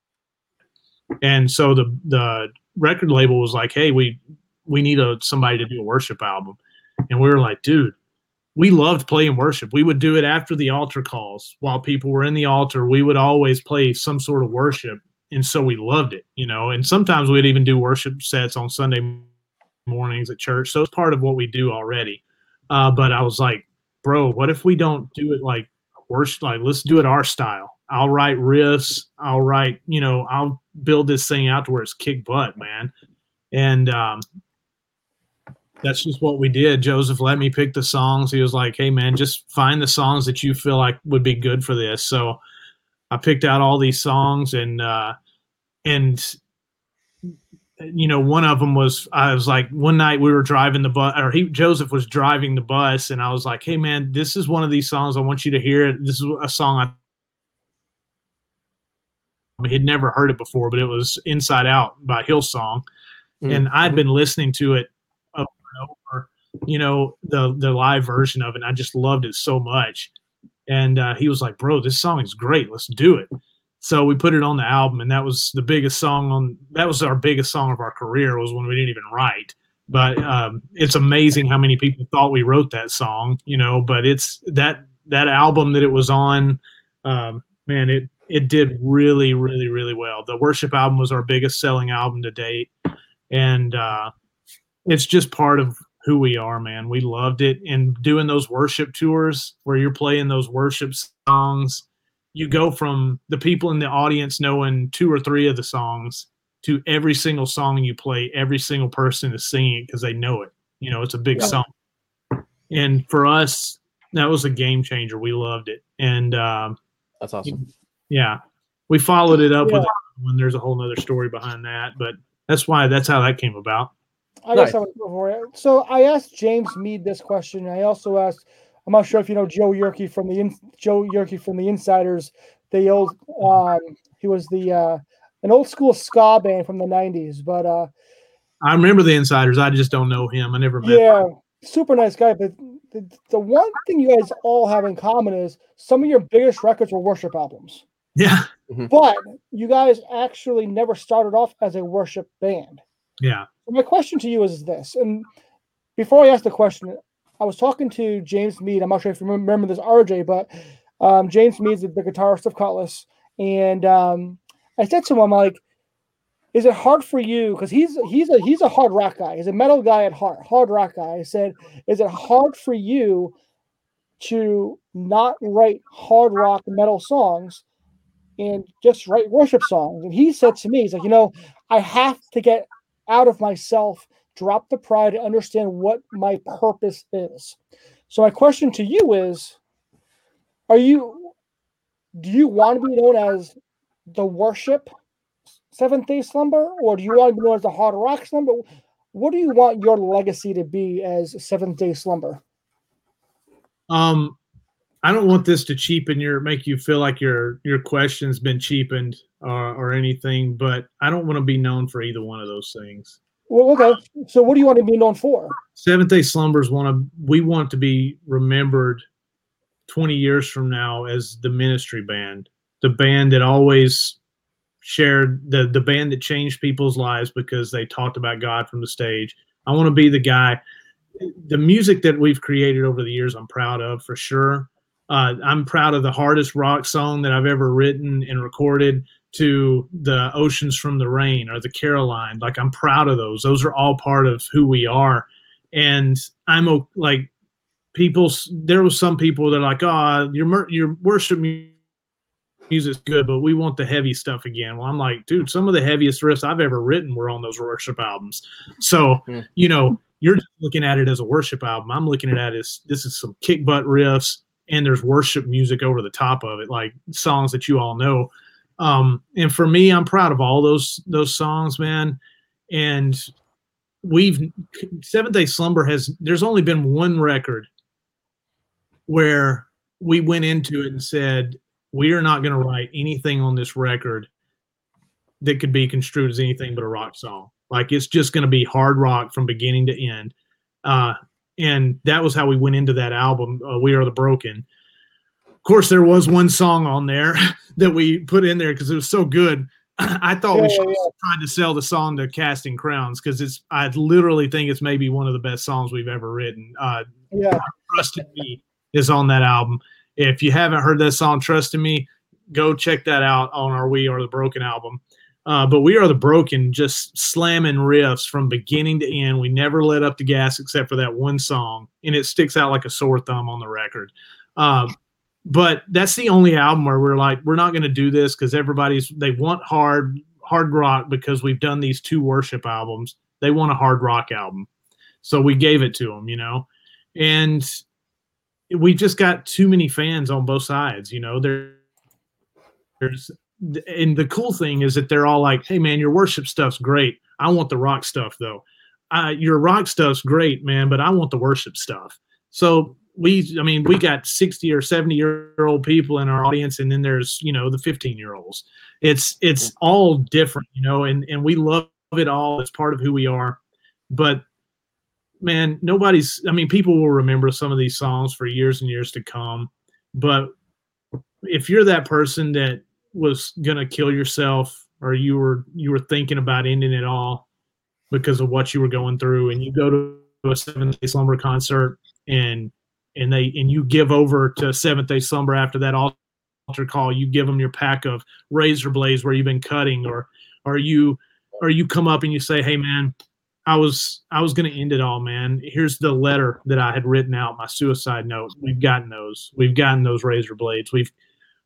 And so the the record label was like, "Hey, we we need a somebody to do a worship album," and we were like, "Dude." We loved playing worship. We would do it after the altar calls while people were in the altar. We would always play some sort of worship and so we loved it, you know. And sometimes we'd even do worship sets on Sunday mornings at church. So it's part of what we do already. Uh, but I was like, bro, what if we don't do it like worship? Like, let's do it our style. I'll write riffs. I'll write, you know, I'll build this thing out to where it's kick butt, man. And um, that's just what we did. Joseph let me pick the songs. He was like, hey, man, just find the songs that you feel like would be good for this. So I picked out all these songs and uh, and you know one of them was I was like one night we were driving the bus or he Joseph was driving the bus and I was like hey man this is one of these songs I want you to hear this is a song I had never heard it before but it was Inside Out by Hillsong mm-hmm. and I'd been listening to it over and over you know the the live version of it And I just loved it so much and uh, he was like, "Bro, this song is great. Let's do it." So we put it on the album, and that was the biggest song on. That was our biggest song of our career. Was when we didn't even write. But um, it's amazing how many people thought we wrote that song, you know. But it's that that album that it was on. Um, man, it it did really, really, really well. The worship album was our biggest selling album to date, and uh, it's just part of who we are, man. We loved it. And doing those worship tours where you're playing those worship songs, you go from the people in the audience knowing two or three of the songs to every single song you play, every single person is singing it because they know it. You know, it's a big yeah. song. And for us, that was a game changer. We loved it. And um, that's awesome. Yeah. We followed it up yeah. with when there's a whole nother story behind that, but that's why that's how that came about. I nice. guess I would go for it. So I asked James Mead this question. I also asked, I'm not sure if you know Joe Yerke from the in, Joe Yerke from the Insyderz. The old, um, he was the uh, an old school ska band from the '90s. But uh, I remember the Insyderz. I just don't know him. I never met. Yeah, him. super nice guy. But the, the one thing you guys all have in common is some of your biggest records were worship albums. Yeah. Mm-hmm. But you guys actually never started off as a worship band. Yeah my question to you is this, and before I ask the question, I was talking to James Mead. I'm not sure if you remember this, RJ, but um, James Mead's the, the guitarist of Kutless, and um, I said to him, I'm like, "Is it hard for you? Because he's he's a he's a hard rock guy. He's a metal guy at heart, hard rock guy." I said, "Is it hard for you to not write hard rock metal songs?" And just write worship songs. And he said to me, he's like, you know, I have to get out of myself, drop the pride, and understand what my purpose is. So my question to you is are you do you want to be known as the worship seventh day slumber or do you want to be known as the hard rock slumber what do you want your legacy to be as seventh day slumber um i don't want this to cheapen your make you feel like your your question's been cheapened uh, or anything, but I don't want to be known for either one of those things. Well, okay. So, what do you want to be known for? Seventh Day Slumbers want to. We want to be remembered twenty years from now as the ministry band, the band that always shared the the band that changed people's lives because they talked about God from the stage. I want to be the guy. The music that we've created over the years, I'm proud of for sure. Uh, I'm proud of the hardest rock song that I've ever written and recorded to the oceans from the rain or the caroline. Like i'm proud of those. Those are all part of who we are. And i'm like people there was some people that are like oh your your worship music's good but we want the heavy stuff again. Well i'm like dude some of the heaviest riffs i've ever written were on those worship albums. So mm. you know you're looking at it as a worship album. I'm looking at it as this is some kick butt riffs and there's worship music over the top of it like songs that you all know um, and for me, I'm proud of all those those songs, man. And we've Seventh Day Slumber has there's only been one record where we went into it and said we are not going to write anything on this record that could be construed as anything but a rock song. Like it's just going to be hard rock from beginning to end. Uh, and that was how we went into that album, uh, "We Are the Broken." Of course, there was one song on there [LAUGHS] that we put in there because it was so good. [CLEARS THROAT] I thought yeah, we should yeah, yeah. tried to sell the song to Casting Crowns because it's. I literally think it's maybe one of the best songs we've ever written. Uh, yeah, Trust in Me is on that album. If you haven't heard that song, Trust in Me, go check that out on our We Are the Broken album. Uh, but we are the broken, just slamming riffs from beginning to end. We never let up the gas except for that one song, and it sticks out like a sore thumb on the record. Um, but that's the only album where we're like, we're not going to do this because everybody's they want hard hard rock because we've done these two worship albums. They want a hard rock album, so we gave it to them, you know, and we just got too many fans on both sides. You know, there, there's and the cool thing is that they're all like, "Hey, man, your worship stuff's great. I want the rock stuff, though. Uh, your rock stuff's great, man, but I want the worship stuff." So we, I mean, we got sixty or seventy year old people in our audience, and then there's you know the fifteen year olds. It's it's all different, you know, and and we love it all. It's part of who we are, but man, nobody's. I mean, people will remember some of these songs for years and years to come, but if you're that person that was gonna kill yourself or you were you were thinking about ending it all because of what you were going through and you go to a seven day slumber concert and and they and you give over to seventh day slumber after that altar call you give them your pack of razor blades where you've been cutting or or you or you come up and you say hey man i was i was going to end it all man. Here's the letter that i had written out my suicide note. We've gotten those. We've gotten those razor blades. We've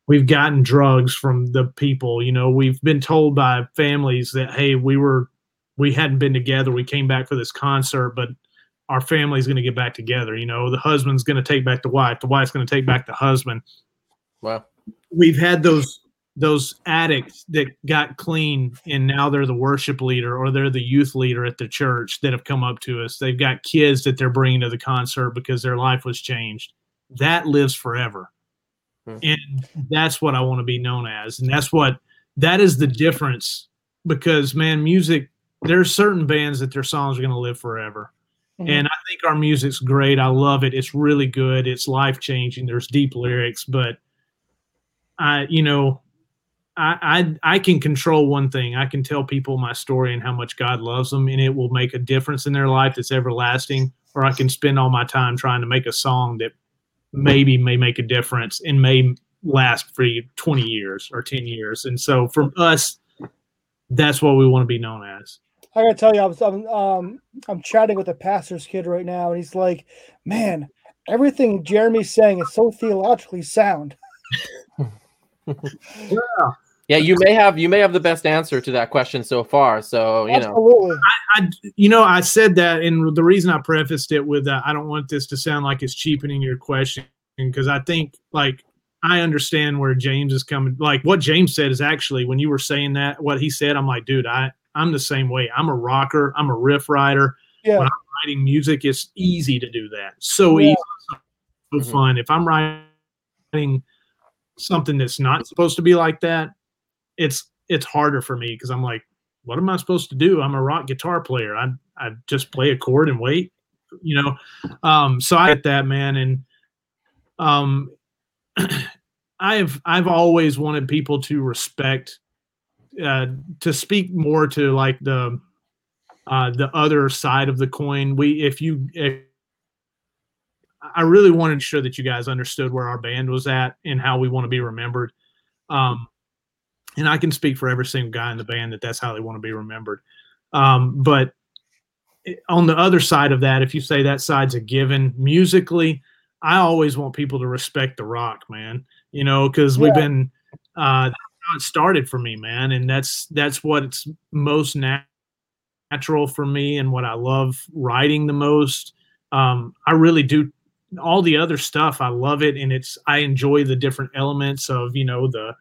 we've gotten drugs from the people you know. We've been told by families that hey we were we hadn't been together. We came back for this concert but our family's going to get back together you know the husband's going to take back the wife the wife's going to take back the husband wow we've had those those addicts that got clean and now they're the worship leader or they're the youth leader at the church that have come up to us they've got kids that they're bringing to the concert because their life was changed that lives forever Hmm. And that's what I want to be known as. And that's what that is the difference because man, music, there's certain bands that their songs are going to live forever. Mm-hmm. And I think our music's great. I love it. It's really good. It's life changing. There's deep lyrics, but I, you know, I, I I can control one thing. I can tell people my story and how much God loves them, and it will make a difference in their life that's everlasting. Or I can spend all my time trying to make a song that maybe may make a difference and may last for 20 years or 10 years. And so for us, that's what we want to be known as. I gotta tell you, I'm I'm, um, I'm chatting with a pastor's kid right now, and he's like, "Man, everything Jeremy's saying is so theologically sound." [LAUGHS] [LAUGHS] yeah. Yeah, you may have you may have the best answer to that question so far. So you Absolutely. know, I, I, you know I said that, and the reason I prefaced it with that, I don't want this to sound like it's cheapening your question because I think like I understand where James is coming. Like what James said is actually when you were saying that, what he said, I'm like, dude, I I'm the same way. I'm a rocker. I'm a riff writer. Yeah. When I'm writing music, it's easy to do that. So yeah. easy, so mm-hmm. fun. If I'm writing something that's not supposed to be like that, it's it's harder for me because I'm like, what am I supposed to do? I'm a rock guitar player. I I just play a chord and wait, you know. Um, so I get that, man, and um, [CLEARS THROAT] I've I've always wanted people to respect, uh, to speak more to like the uh, the other side of the coin. We if you if, I really wanted to show that you guys understood where our band was at and how we want to be remembered. Um, and I can speak for every single guy in the band that that's how they want to be remembered. Um, but on the other side of that, if you say that side's a given musically, I always want people to respect the rock, man. You know, because yeah. we've been uh, it started for me, man, and that's that's what's most nat- natural for me and what I love writing the most. Um, I really do all the other stuff. I love it, and it's I enjoy the different elements of you know the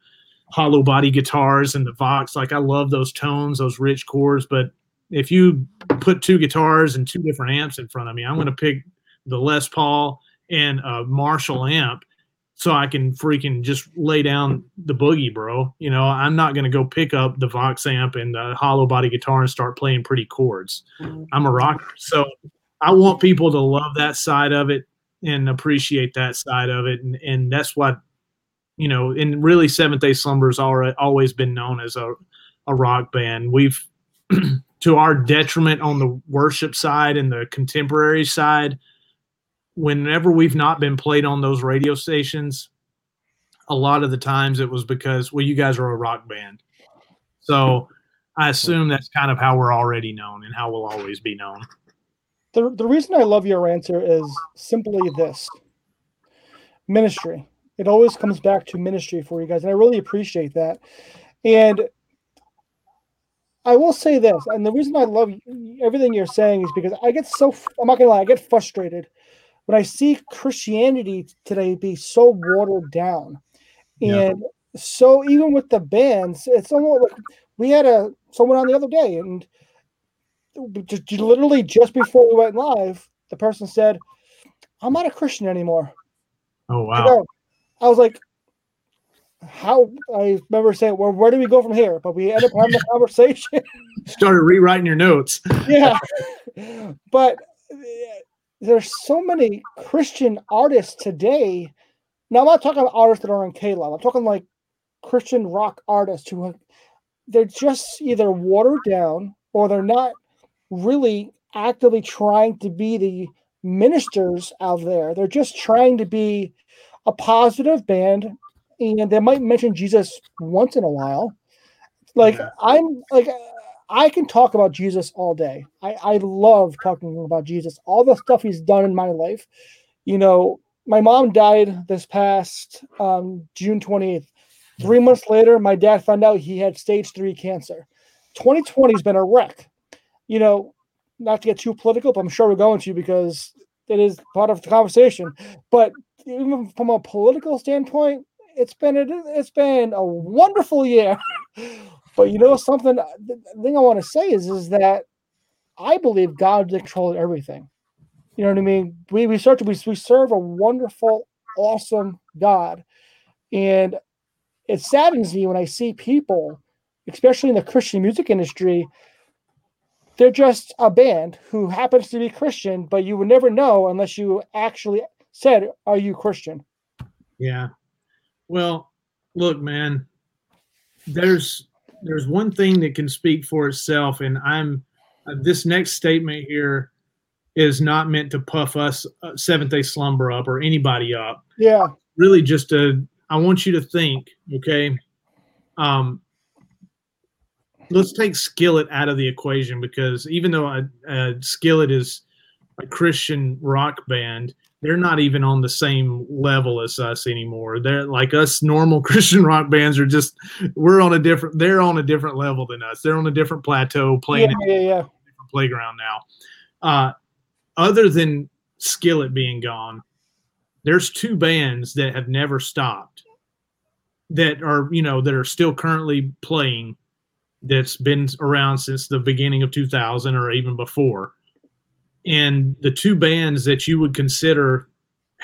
hollow body guitars and the Vox. Like I love those tones, those rich chords. But if you put two guitars and two different amps in front of me. I'm going to pick the Les Paul and a Marshall amp so I can freaking just lay down the boogie, bro. You know, I'm not going to go pick up the Vox amp and the hollow body guitar and start playing pretty chords. Mm-hmm. I'm a rocker. So I want people to love that side of it and appreciate that side of it. And, and that's what, you know, and really Seventh Day Slumber's always been known as a, a rock band. We've, [CLEARS THROAT] to our detriment on the worship side and the contemporary side, whenever we've not been played on those radio stations, a lot of the times it was because, well, you guys are a rock band. So I assume that's kind of how we're already known and how we'll always be known. The, the reason I love your answer is simply this ministry. It always comes back to ministry for you guys. And I really appreciate that. And I will say this, and the reason I love everything you're saying is because I get so, I'm not going to lie, I get frustrated when I see Christianity today be so watered down, and yeah. so even with the bands, it's almost like we had a someone on the other day, and just, literally just before we went live, the person said, "I'm not a Christian anymore." Oh wow! I was like, how I remember saying, "Well, where do we go from here?" But we ended up having a conversation. [LAUGHS] Started rewriting your notes. yeah, [LAUGHS] but there's so many Christian artists today. Now I'm not talking about artists that are in K-Love. I'm talking like Christian rock artists who they're just either watered down or they're not really actively trying to be the ministers out there. They're just trying to be a positive band and they might mention Jesus once in a while. Like. I'm like I can talk about Jesus all day. I, I love talking about Jesus, all the stuff he's done in my life. You know, my mom died this past um, June 28th. Three months later, my dad found out he had stage three cancer. 2020 has been a wreck. You know, not to get too political, but I'm sure we're going to because it is part of the conversation. But even from a political standpoint, it's been a, it's been a wonderful year. [LAUGHS] But you know something? Uh, the thing I want to say is is that I believe God controls everything. You know what I mean? We we serve we, we serve a wonderful, awesome God, and it saddens me when I see people, especially in the Christian music industry, they're just a band who happens to be Christian, but you would never know unless you actually said, "Are you Christian?" Yeah. Well, look, man. There's there's one thing that can speak for itself, and I'm uh, this next statement here is not meant to puff us uh, Seventh Day Slumber up or anybody up. Yeah, really, just a. I want you to think. Okay, um, let's take Skillet out of the equation because even though a, a Skillet is a Christian rock band, they're not even on the same level as us anymore. They're like us normal [LAUGHS] Christian rock bands are just we're on a different they're on a different level than us. They're on a different plateau playing yeah, yeah, yeah. different playground now. Uh, other than Skillet being gone, there's two bands that have never stopped that are, you know, that are still currently playing that's been around since the beginning of 2000 or even before and the two bands that you would consider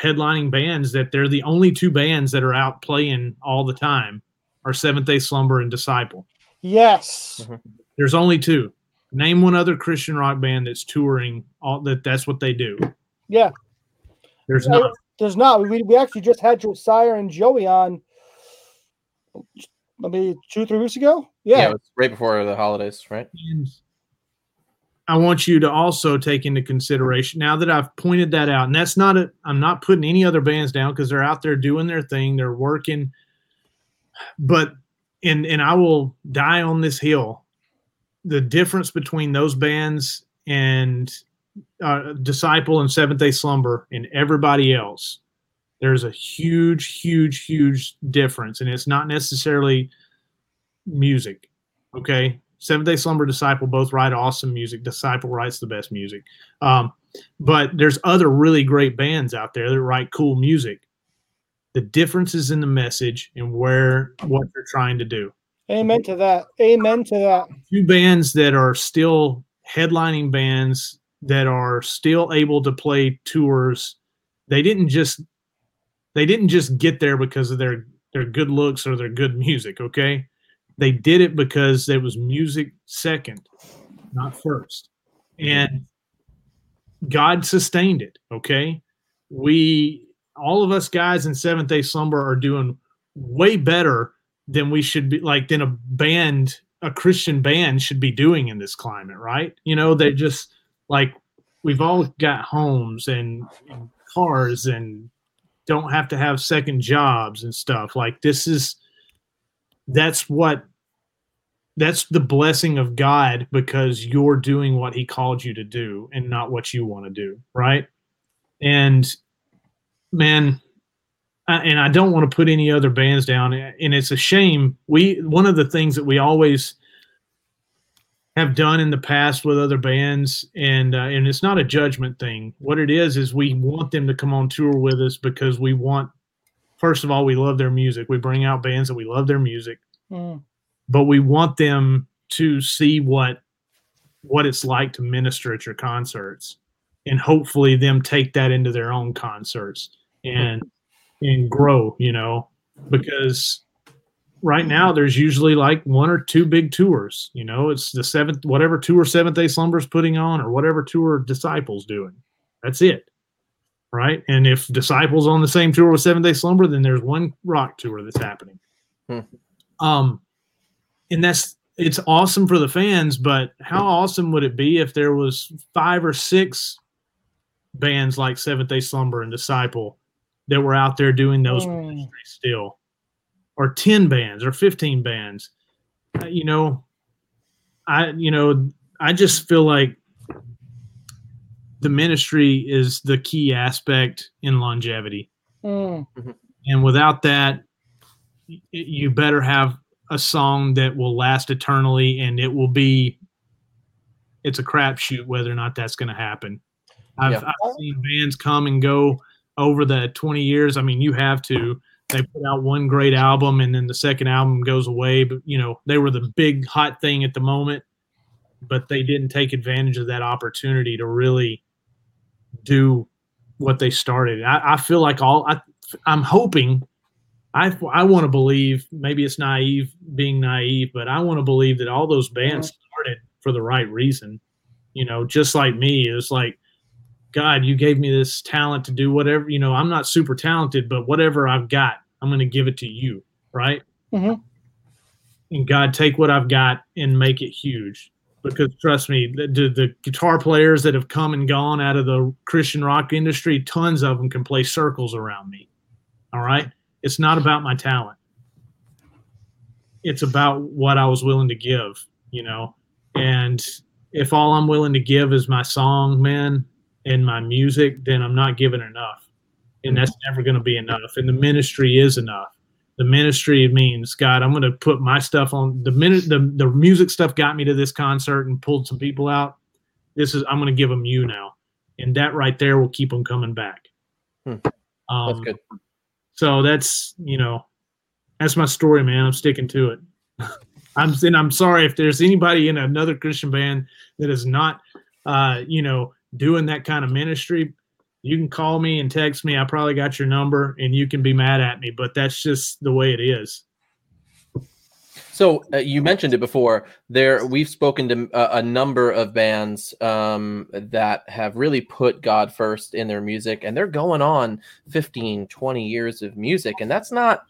headlining bands that they're the only two bands that are out playing all the time are Seventh Day Slumber and Disciple. Yes. Mm-hmm. There's only two. Name one other Christian rock band that's touring all that that's what they do. Yeah. There's not. There's not. We, we actually just had Josiah and Joey on maybe two, three weeks ago. Yeah. yeah right before the holidays, right? And I want you to also take into consideration now that I've pointed that out, and that's not a, I'm not putting any other bands down because they're out there doing their thing, they're working, but and and I will die on this hill. The difference between those bands and uh, Disciple and Seventh Day Slumber and everybody else, there's a huge, huge, huge difference, and it's not necessarily music. Okay, Seventh Day Slumber, Disciple both write awesome music. Disciple writes the best music. Um, but there's other really great bands out there that write cool music. The difference is in the message and where what they're trying to do. Amen to that. Amen to that. Two bands that are still headlining bands that are still able to play tours. They didn't just they didn't just get there because of their their good looks or their good music, okay? They did it because there was music second, not first. And God sustained it, okay? We all of us guys in Seventh Day Slumber are doing way better than we should be like than a band a christian band should be doing in this climate right you know they're just like we've all got homes and, and cars and don't have to have second jobs and stuff like this is that's what that's the blessing of god because you're doing what he called you to do and not what you want to do right and man and I don't want to put any other bands down. And it's a shame. We one of the things that we always have done in the past with other bands, and uh, and it's not a judgment thing. What it is is we want them to come on tour with us because we want. First of all, we love their music. We bring out bands that we love their music, mm. but we want them to see what what it's like to minister at your concerts, and hopefully them take that into their own concerts and and grow, you know, because right now there's usually like one or two big tours. You know, it's the seventh, whatever tour Seventh Day Slumber's putting on, or whatever tour Disciples doing. That's it, right? And if Disciples on the same tour with Seventh Day Slumber, then there's one rock tour that's happening. Hmm. Um, and that's it's awesome for the fans, but how awesome would it be if there was five or six bands like Seventh Day Slumber and Disciple that were out there doing those mm. still, or ten bands or fifteen bands. Uh, you know, I you know I just feel like the ministry is the key aspect in longevity, mm. and without that, you better have a song that will last eternally, and it will be. It's a crapshoot whether or not that's going to happen. I've, yeah. I've seen bands come and go over the 20 years. I mean, you have to. They put out one great album and then the second album goes away. But, you know, they were the big hot thing at the moment, but they didn't take advantage of that opportunity to really do what they started. I, I feel like all I, I'm hoping. I, I want to believe maybe it's naive being naive, but I want to believe that all those bands started for the right reason. You know, just like me, it's like God, you gave me this talent to do whatever, you know, I'm not super talented, but whatever I've got, I'm going to give it to you. Right. Mm-hmm. And God, take what I've got and make it huge. Because trust me, the, the guitar players that have come and gone out of the Christian rock industry, tons of them can play circles around me. All right. It's not about my talent. It's about what I was willing to give, you know. And if all I'm willing to give is my song, man, and my music, then I'm not giving enough. And that's never going to be enough. And the ministry is enough. The ministry means, God, I'm going to put my stuff on the minute the, the music stuff got me to this concert and pulled some people out. This is, I'm going to give them you now. And that right there will keep them coming back. Hmm. Um, that's good. So that's, you know, that's my story, man. I'm sticking to it. [LAUGHS] I'm and I'm sorry if there's anybody in another Christian band that is not, uh, you know, doing that kind of ministry, you can call me and text me. I probably got your number and you can be mad at me, but that's just the way it is. So uh, you mentioned it before. There, we've spoken to a, a number of bands um, that have really put God first in their music, and they're going on 15, 20 years of music, and that's not.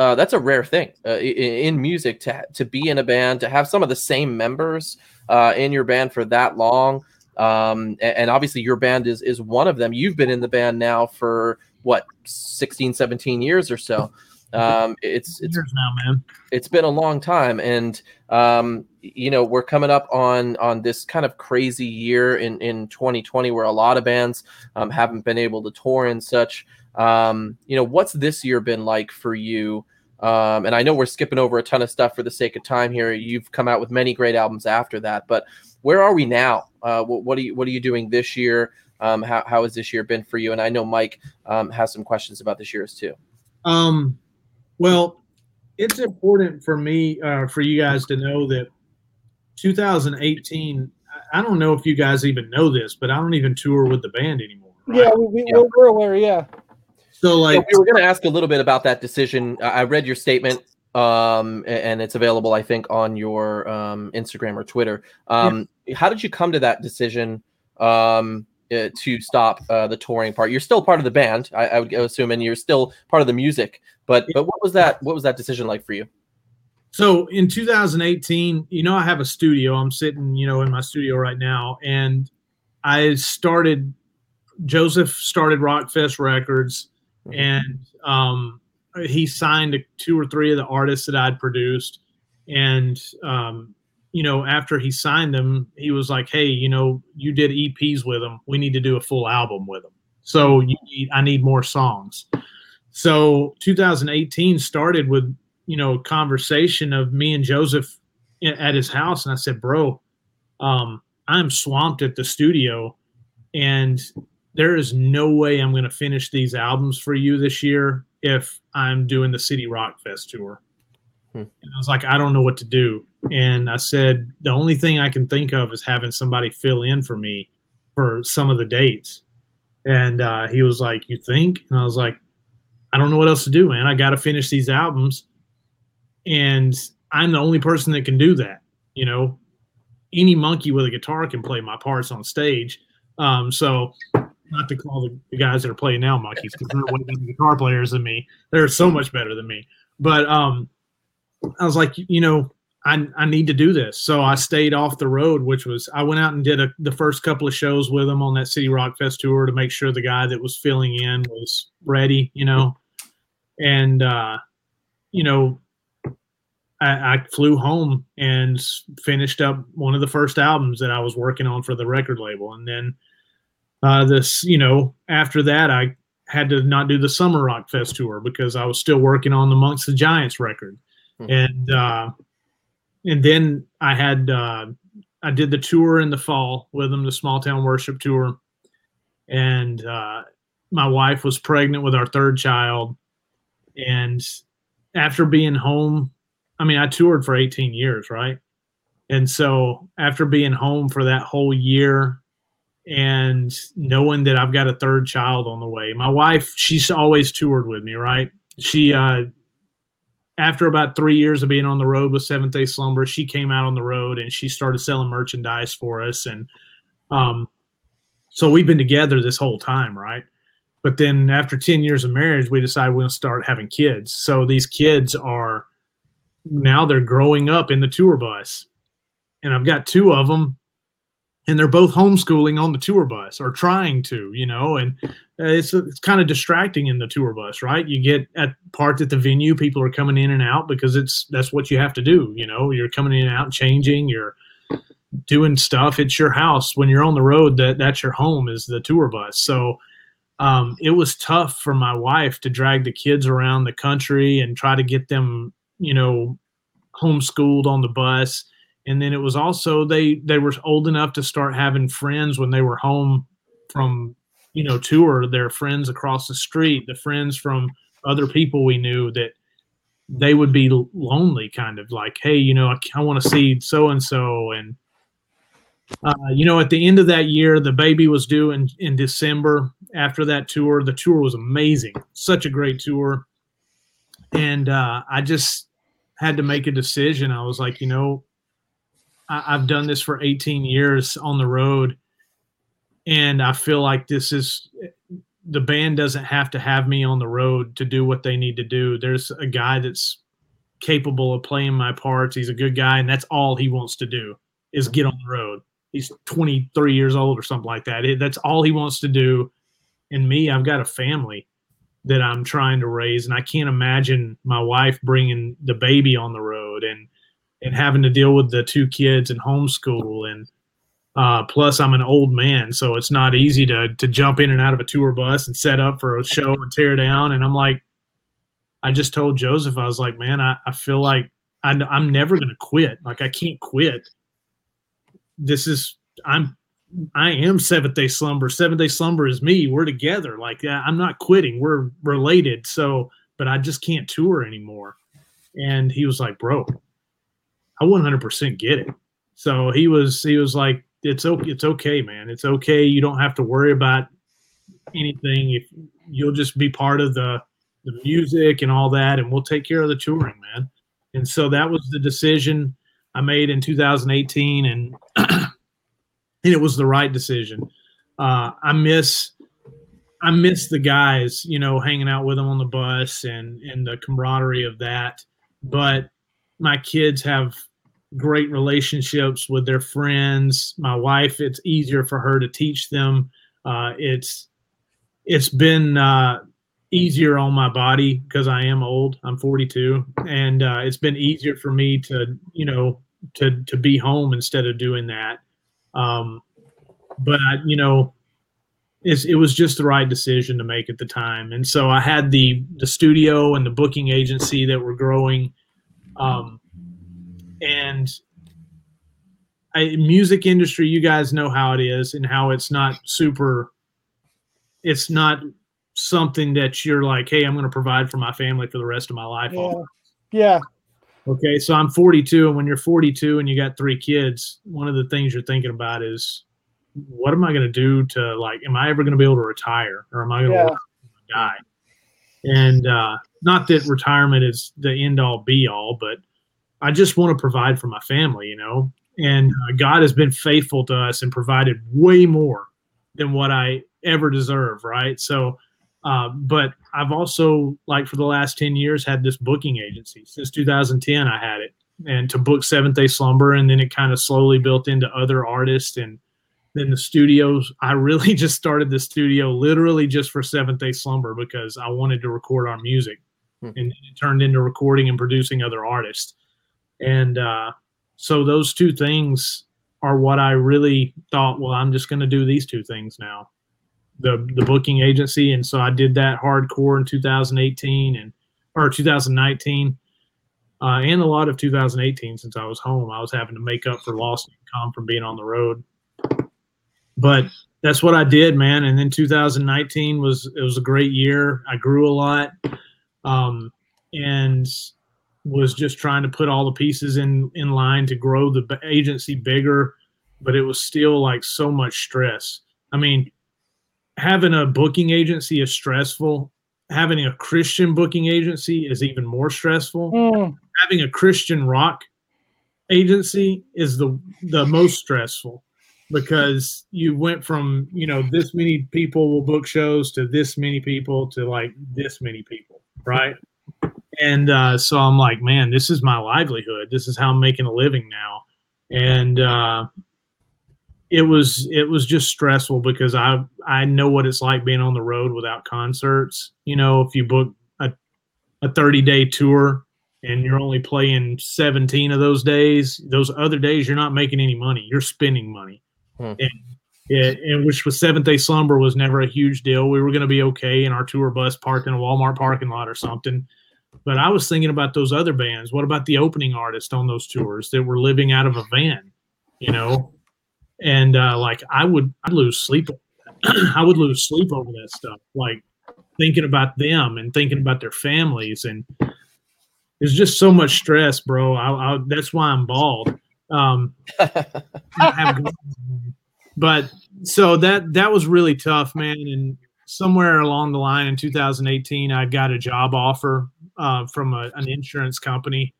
Uh, that's a rare thing uh, in, in, music to to be in a band to have some of the same members uh, in your band for that long. Um, and, and, obviously your band is is one of them. You've been in the band now for what 16, 17 years or so. Um, it's it's years now, man. It's been a long time, and um, you know we're coming up on on this kind of crazy year in in 2020 where a lot of bands um, haven't been able to tour and such. Um, you know, what's this year been like for you? Um, and I know we're skipping over a ton of stuff for the sake of time here. You've come out with many great albums after that, but where are we now? Uh, what, what, are you What are you doing this year? Um, how, how has this year been for you? And I know Mike um, has some questions about this year's too. Um, well, it's important for me, uh, for you guys to know that 2018, I don't know if you guys even know this, but I don't even tour with the band anymore. Right? Yeah, we, we, yeah. we're aware. Yeah. So like, so we were going to ask a little bit about that decision. I read your statement, um, and it's available, I think, on your um, Instagram or Twitter. Um, yeah. How did you come to that decision? Um, uh, to stop uh, the touring part. You're still part of the band, I, I, would assume, and you're still part of the music. But but what was that? What was that decision like for you? So in 2018, you know, I have a studio. I'm sitting, you know, in my studio right now, and I started. Joseph started Rockfest Records, mm-hmm. and um, he signed two or three of the artists that I'd produced, and um, you know, after he signed them, he was like, "Hey, you know, you did EPs with them. We need to do a full album with them. So you need, I need more songs." So 2018 started with you know conversation of me and Joseph at his house, and I said, "Bro, um, I'm swamped at the studio, and there is no way I'm going to finish these albums for you this year if I'm doing the City Rock Fest tour." Hmm. And I was like, I don't know what to do. And I said, the only thing I can think of is having somebody fill in for me for some of the dates. And uh, he was like, You think? And I was like, I don't know what else to do, man. I got to finish these albums. And I'm the only person that can do that. You know, any monkey with a guitar can play my parts on stage. Um, so, not to call the, guys that are playing now monkeys because they're way better guitar players than me. They're so much better than me. But um, I was like, you know, I, I need to do this. So I stayed off the road, which was I went out and did a, the first couple of shows with them on that City Rock Fest tour to make sure the guy that was filling in was ready, you know. And uh, you know, I, I flew home and finished up one of the first albums that I was working on for the record label, and then uh, this, you know, after that I had to not do the Summer Rock Fest tour because I was still working on the Monks the Giants record mm-hmm. and uh, and then I had uh, I did the tour in the fall with them, the small town worship tour, and uh, my wife was pregnant with our third child, and after being home, I mean, I toured for 18 years, right? And so after being home for that whole year and knowing that I've got a third child on the way, my wife, she's always toured with me, right? She uh, after about three years of being on the road with Seventh Day Slumber, she came out on the road and she started selling merchandise for us. And um, so we've been together this whole time, right? But then after 10 years of marriage, we decided we're to start having kids. So these kids are now they're growing up in the tour bus. And I've got two of them and they're both homeschooling on the tour bus or trying to, you know, and it's it's kind of distracting in the tour bus, right? You get at parts at the venue, people are coming in and out because it's that's what you have to do, you know. You're coming in and out, changing, you're doing stuff. It's your house when you're on the road. That that's your home is the tour bus. So um, it was tough for my wife to drag the kids around the country and try to get them, you know, homeschooled on the bus and then it was also they they were old enough to start having friends when they were home from you know tour their friends across the street the friends from other people we knew that they would be lonely kind of like hey you know i, I want to see so and so and uh, you know at the end of that year the baby was due in, in december. After that tour the tour was amazing such a great tour. And uh, i just had to make a decision. I was like you know I, have done this for 18 years on the road, and I feel like this is the band doesn't have to have me on the road to do what they need to do. There's a guy that's capable of playing my parts. He's a good guy, and that's all he wants to do is get on the road. He's 23 years old or something like that. It, that's all he wants to do. And me, I've got a family that I'm trying to raise, and I can't imagine my wife bringing the baby on the road and and having to deal with the two kids and homeschool and uh, plus I'm an old man, so it's not easy to to jump in and out of a tour bus and set up for a show and tear down. And I'm like, I just told Joseph, I was like, man, I, I feel like I, I'm never gonna quit. Like I can't quit. This is I'm I am Seventh Day Slumber. Seventh Day Slumber is me. We're together. Like I'm not quitting. We're related. So, but I just can't tour anymore. And he was like, bro, I 100% get it. So he was he was like, it's okay. It's okay, man. It's okay. You don't have to worry about anything. If you'll just be part of the the music and all that, and we'll take care of the touring, man. And so that was the decision I made in 2018, and [CLEARS THROAT] and it was the right decision. Uh, I miss I miss the guys, you know, hanging out with them on the bus and and the camaraderie of that. But my kids have great relationships with their friends. My wife, it's easier for her to teach them. Uh, it's it's been uh, easier on my body because I am old. I'm 42, and uh, it's been easier for me to you know to to be home instead of doing that. Um, but you know, it was just the right decision to make at the time. And so I had the the studio and the booking agency that were growing. Um, and I, music industry, you guys know how it is and how it's not super. It's not something that you're like, hey, I'm going to provide for my family for the rest of my life. Yeah. yeah. Okay, so I'm 42, and when you're 42 and you got three kids, one of the things you're thinking about is, what am I going to do to like? Am I ever going to be able to retire, or am I going to die? And uh, not that retirement is the end all be all, but I just want to provide for my family, you know. And uh, God has been faithful to us and provided way more than what I ever deserve, right? So, uh, but I've also, like, for the last 10 years, had this booking agency. Since 2010, I had it, and to book Seventh Day Slumber, and then it kind of slowly built into other artists. And then the studios, I really [LAUGHS] just started the studio literally just for Seventh Day Slumber because I wanted to record our music. Hmm. And it turned into recording and producing other artists. And uh, so those two things are what I really thought. Well, I'm just going to do these two things now, the the booking agency, and so I did that hardcore in 2018 and or 2019, uh, and a lot of 2018 since I was home. I was having to make up for lost income from being on the road, but that's what I did, man. And then 2019 was it was a great year. I grew a lot, um, and was just trying to put all the pieces in in line to grow the agency bigger but it was still like so much stress. I mean having a booking agency is stressful. Having a christian booking agency is even more stressful. Mm. having a christian rock agency is the the most stressful because you went from you know this many people will book shows to this many people to like this many people right and uh, so I'm like, man, this is my livelihood. This is how I'm making a living now, and uh, it was it was just stressful because I I know what it's like being on the road without concerts. You know, if you book a a 30 day tour and you're only playing 17 of those days, those other days you're not making any money. You're spending money. Hmm. And it, and which was Seventh Day Slumber was never a huge deal. We were going to be okay in our tour bus parked in a Walmart parking lot or something. But I was thinking about those other bands. What about the opening artist on those tours that were living out of a van, you know? And uh, like I would I'd lose sleep. [CLEARS THROAT] I would lose sleep over that stuff. Like thinking about them and thinking about their families and there's just so much stress, bro. I, I, that's why I'm bald. Um, [LAUGHS] but so that that was really tough, man. And somewhere along the line in 2018, I got a job offer uh, from a, an insurance company.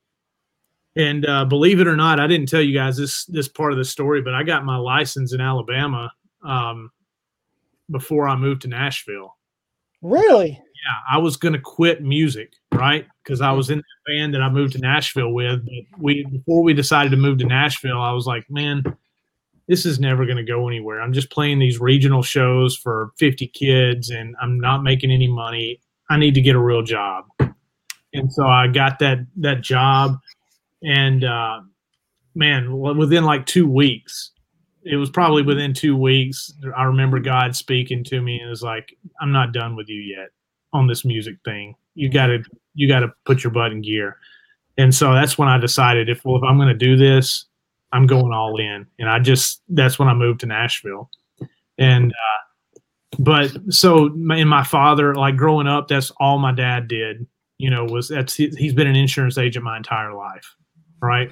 And uh, believe it or not, I didn't tell you guys this this part of the story, but I got my license in Alabama um, before I moved to Nashville. Really? Yeah, I was going to quit music, right? Because I was in the band that I moved to Nashville with. But we before we decided to move to Nashville, I was like, man, this is never going to go anywhere. I'm just playing these regional shows for 50 kids, and I'm not making any money. I need to get a real job and so I got that that job, and uh, man, within like two weeks, it was probably within two weeks. I remember God speaking to me and was like, "I'm not done with you yet on this music thing. You got to you got to put your butt in gear." And so that's when I decided if well if I'm going to do this, I'm going all in. And I just that's when I moved to Nashville, and. Uh, but so in my father like growing up that's all my dad did you know, was that's he's been an insurance agent my entire life, right?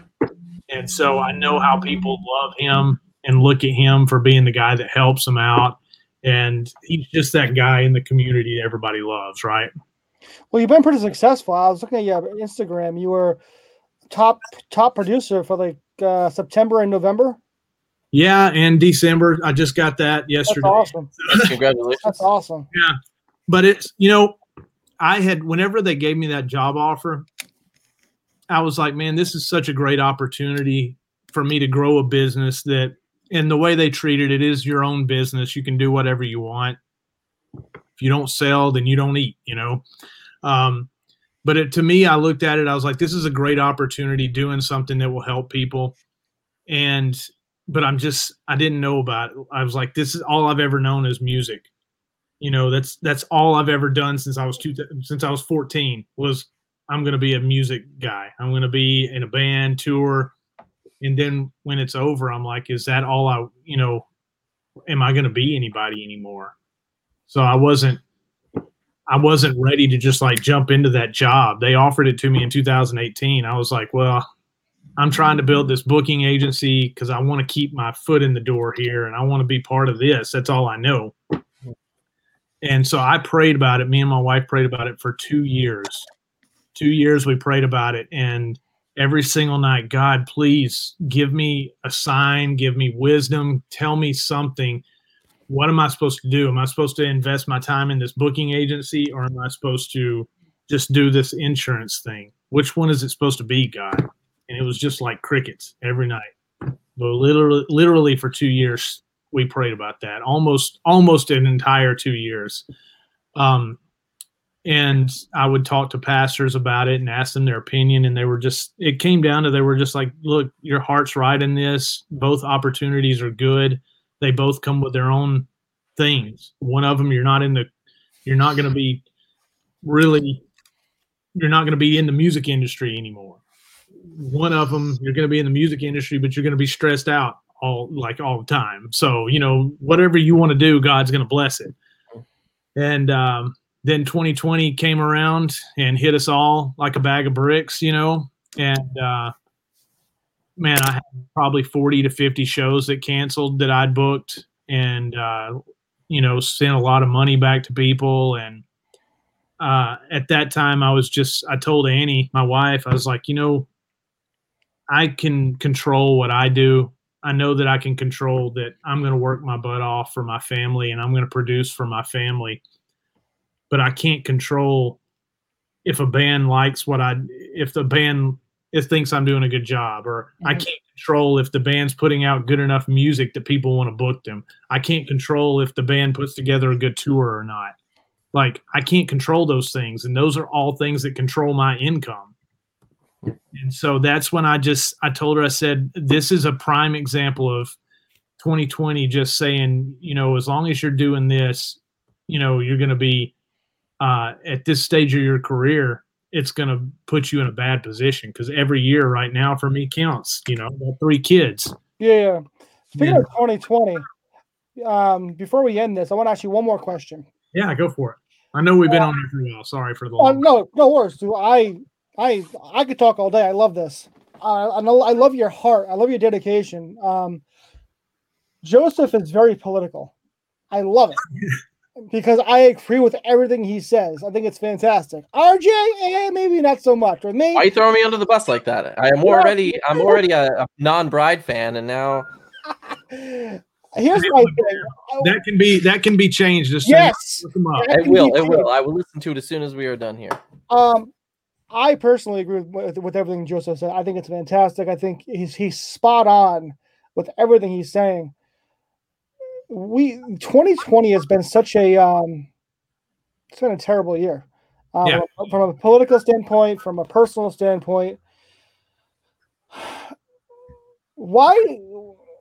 And so I know how people love him and look at him for being the guy that helps them out. And he's just that guy in the community everybody loves, right? Well, you've been pretty successful. I was looking at your Instagram. You were top top producer for like uh, September and November. Yeah, and December. I just got that yesterday. That's awesome. Congratulations. That's awesome. Yeah, but it's you know, I had whenever they gave me that job offer, I was like, man, this is such a great opportunity for me to grow a business that and the way they treated it is your own business. You can do whatever you want. If you don't sell, then you don't eat, you know. Um, but it, to me, I looked at it. I was like, this is a great opportunity doing something that will help people. And, but I'm just, I didn't know about it. I was like, this is all I've ever known is music. You know, that's, that's all I've ever done since I was two, since I was 14 was I'm going to be a music guy. I'm going to be in a band tour. And then when it's over, I'm like, is that all I, you know, am I going to be anybody anymore? So I wasn't, I wasn't ready to just like jump into that job. They offered it to me in 2018. I was like, well, I'm trying to build this booking agency because I want to keep my foot in the door here and I want to be part of this. That's all I know. And so I prayed about it. Me and my wife prayed about it for two years. Two years we prayed about it. And every single night, God, please give me a sign, give me wisdom, tell me something. What am I supposed to do? Am I supposed to invest my time in this booking agency or am I supposed to just do this insurance thing? Which one is it supposed to be, God? And it was just like crickets every night. But literally, literally for two years, we prayed about that. Almost, almost an entire two years. Um, and I would talk to pastors about it and ask them their opinion. And they were just, it came down to they were just like, look, your heart's right in this. Both opportunities are good. They both come with their own things. One of them, you're not in the, you're not going to be really, you're not going to be in the music industry anymore. One of them, you're going to be in the music industry, but you're going to be stressed out all like all the time. So, you know, whatever you want to do, God's going to bless it. And, um, then 2020 came around and hit us all like a bag of bricks, you know. And uh, man, I had probably 40 to 50 shows that canceled that I'd booked, and uh, you know, sent a lot of money back to people. And uh, at that time, I was just I told Annie, my wife, I was like, you know, I can control what I do. I know that I can control that I'm going to work my butt off for my family and I'm going to produce for my family but I can't control if a band likes what I if the band if thinks I'm doing a good job or mm-hmm. I can't control if the band's putting out good enough music that people want to book them. I can't control if the band puts together a good tour or not. Like I can't control those things and those are all things that control my income. And so that's when I just I told her I said this is a prime example of 2020 just saying, you know, as long as you're doing this, you know, you're going to be uh, at this stage of your career, it's going to put you in a bad position because every year right now for me counts. You know, three kids. Yeah. Speaking yeah. of 2020, um, before we end this, I want to ask you one more question. Yeah, go for it. I know we've been uh, on here for a while. Sorry for the. Oh, no, no worries. I, I, I could talk all day. I love this. Uh, I know. I love your heart. I love your dedication. Um, Joseph is very political. I love it. [LAUGHS] because I agree with everything he says. I think it's fantastic. RJ, eh, maybe not so much. Or me, why are you throwing me under the bus like that? I am already, I'm already a, a non-bride fan, and now. [LAUGHS] Here's my thing. That can be that can be changed. As yes, it will. It will. I will listen to it as soon as we are done here. Um, I personally agree with, with everything Joseph said. I think it's fantastic. I think he's he's spot on with everything he's saying we 2020 has been such a um, it's been a terrible year. Um, yeah. From a political standpoint, from a personal standpoint, why?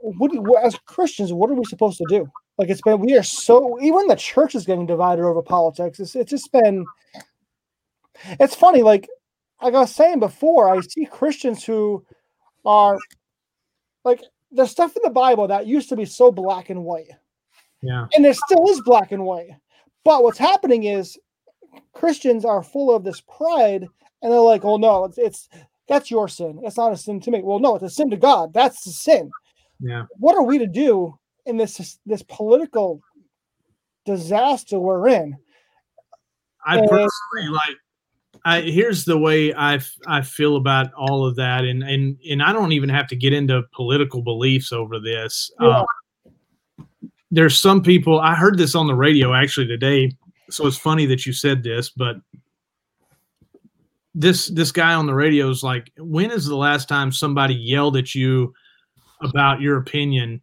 What as Christians, what are we supposed to do? Like it's been, we are so even the church is getting divided over politics. It's it's just been. It's funny, like like I was saying before, I see Christians who are like there's stuff in the Bible that used to be so black and white. Yeah. And there still is black and white. But what's happening is Christians are full of this pride and they're like, "Oh no, it's, it's that's your sin. It's not a sin to me." Well, no, it's a sin to God. That's the sin. Yeah. What are we to do in this this political disaster we're in? I And- personally like. I, here's the way I, f- I feel about all of that, and and and I don't even have to get into political beliefs over this. Yeah. Um, there's some people. I heard this on the radio actually today, so it's funny that you said this, but this this guy on the radio is like, when is the last time somebody yelled at you about your opinion,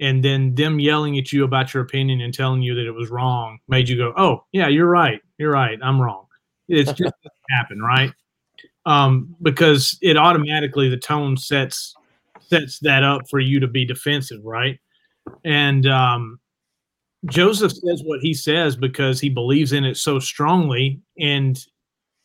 and then them yelling at you about your opinion and telling you that it was wrong made you go, oh yeah, you're right, you're right, I'm wrong. It's just [LAUGHS] happen, right? Um, because it automatically the tone sets sets that up for you to be defensive, right? And um, Joseph says what he says because he believes in it so strongly, and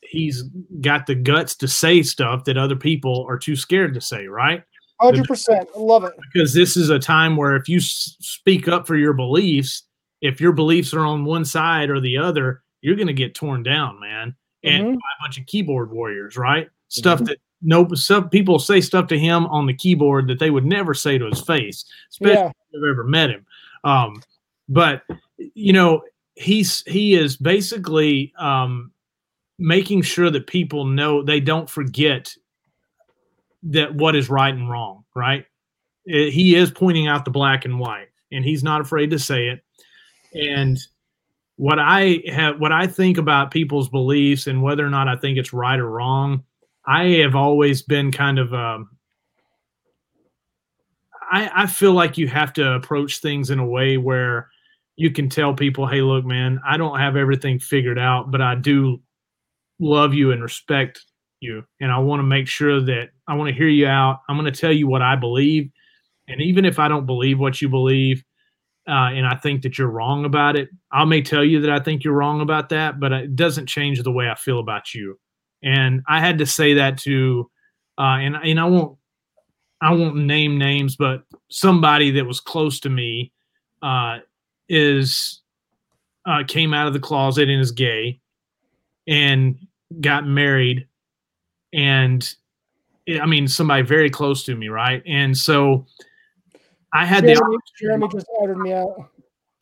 he's got the guts to say stuff that other people are too scared to say, right? Hundred percent, I love it. Because this is a time where if you s- speak up for your beliefs, if your beliefs are on one side or the other, you're going to get torn down, man. And Mhm. by a bunch of keyboard warriors, right? Stuff that no some people say stuff to him on the keyboard that they would never say to his face, especially Yeah, if I've ever met him. Um, but you know, he's he is basically um, making sure that people know they don't forget that what is right and wrong. Right? Eh, He is pointing out the black and white, and he's not afraid to say it. And what I have, what I think about people's beliefs and whether or not I think it's right or wrong, I have always been kind of um, I, I feel like you have to approach things in a way where you can tell people, hey, look, man, I don't have everything figured out, but I do love you and respect you. And I want to make sure that I want to hear you out. I'm going to tell you what I believe. And even if I don't believe what you believe, uh, and I think that you're wrong about it, I may tell you that I think you're wrong about that, but it doesn't change the way I feel about you. And I had to say that to, uh, and and I won't I won't name names, but somebody that was close to me uh, is uh, came out of the closet and is gay, and got married, and I mean somebody very close to me, right? And so I had the Jeremy, Jeremy just outed me out.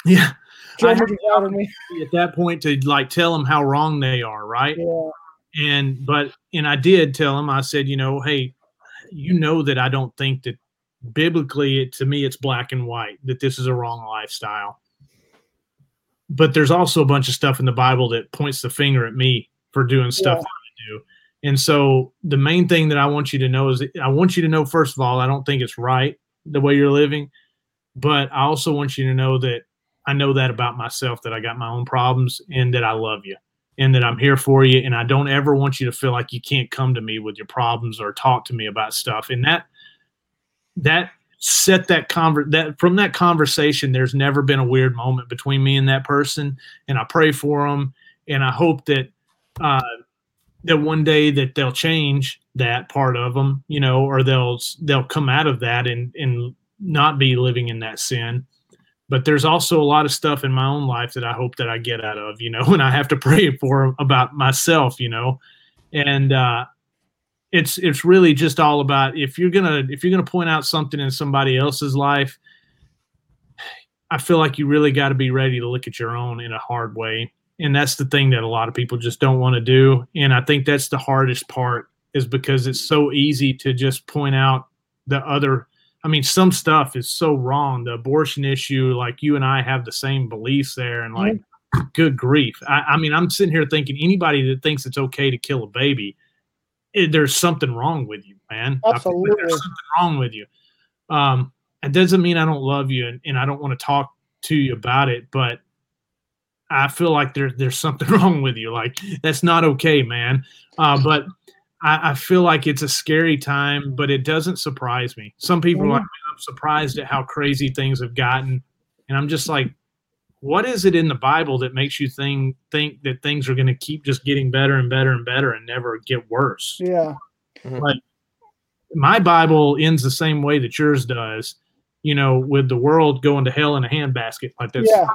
yeah Jeremy just outed me. at that point to like tell them how wrong they are, right? Yeah, and but and I did tell him I said you know hey you know that I don't think that biblically it, to me it's black and white that this is a wrong lifestyle but there's also a bunch of stuff in the Bible that points the finger at me for doing stuff Yeah. that I do and so the main thing that I want you to know is I want you to know first of all I don't think it's right the way you're living but I also want you to know that I know that about myself that I got my own problems and that I love you and that I'm here for you. And I don't ever want you to feel like you can't come to me with your problems or talk to me about stuff. And that that set that conver that from that conversation, there's never been a weird moment between me and that person. And I pray for them, and I hope that uh, that one day that they'll change that part of them, you know, or they'll they'll come out of that and and not be living in that sin. But there's also a lot of stuff in my own life that I hope that I get out of, you know, [LAUGHS] and I have to pray for about myself, you know, and uh, it's it's really just all about if you're gonna if you're gonna point out something in somebody else's life, I feel like you really got to be ready to look at your own in a hard way, and that's the thing that a lot of people just don't want to do, and I think that's the hardest part is because it's so easy to just point out the other I mean, some stuff is so wrong. The abortion issue, like you and I have the same beliefs there, and like, good grief. I, I mean, I'm sitting here thinking anybody that thinks it's okay to kill a baby, it, there's something wrong with you, man. I feel like Absolutely. there's something wrong with you. Um, it doesn't mean I don't love you and, and I don't want to talk to you about it, but I feel like there, there's something [LAUGHS] wrong with you. Like that's not okay, man. Uh, but I, I feel like it's a scary time, but it doesn't surprise me. Some people are like, I'm surprised at how crazy things have gotten. And I'm just like, what is it in the Bible that makes you think think that things are going to keep just getting better and better and better and never get worse? yeah, My Bible ends the same way that yours does, you know, with the world going to hell in a handbasket, like that's yeah,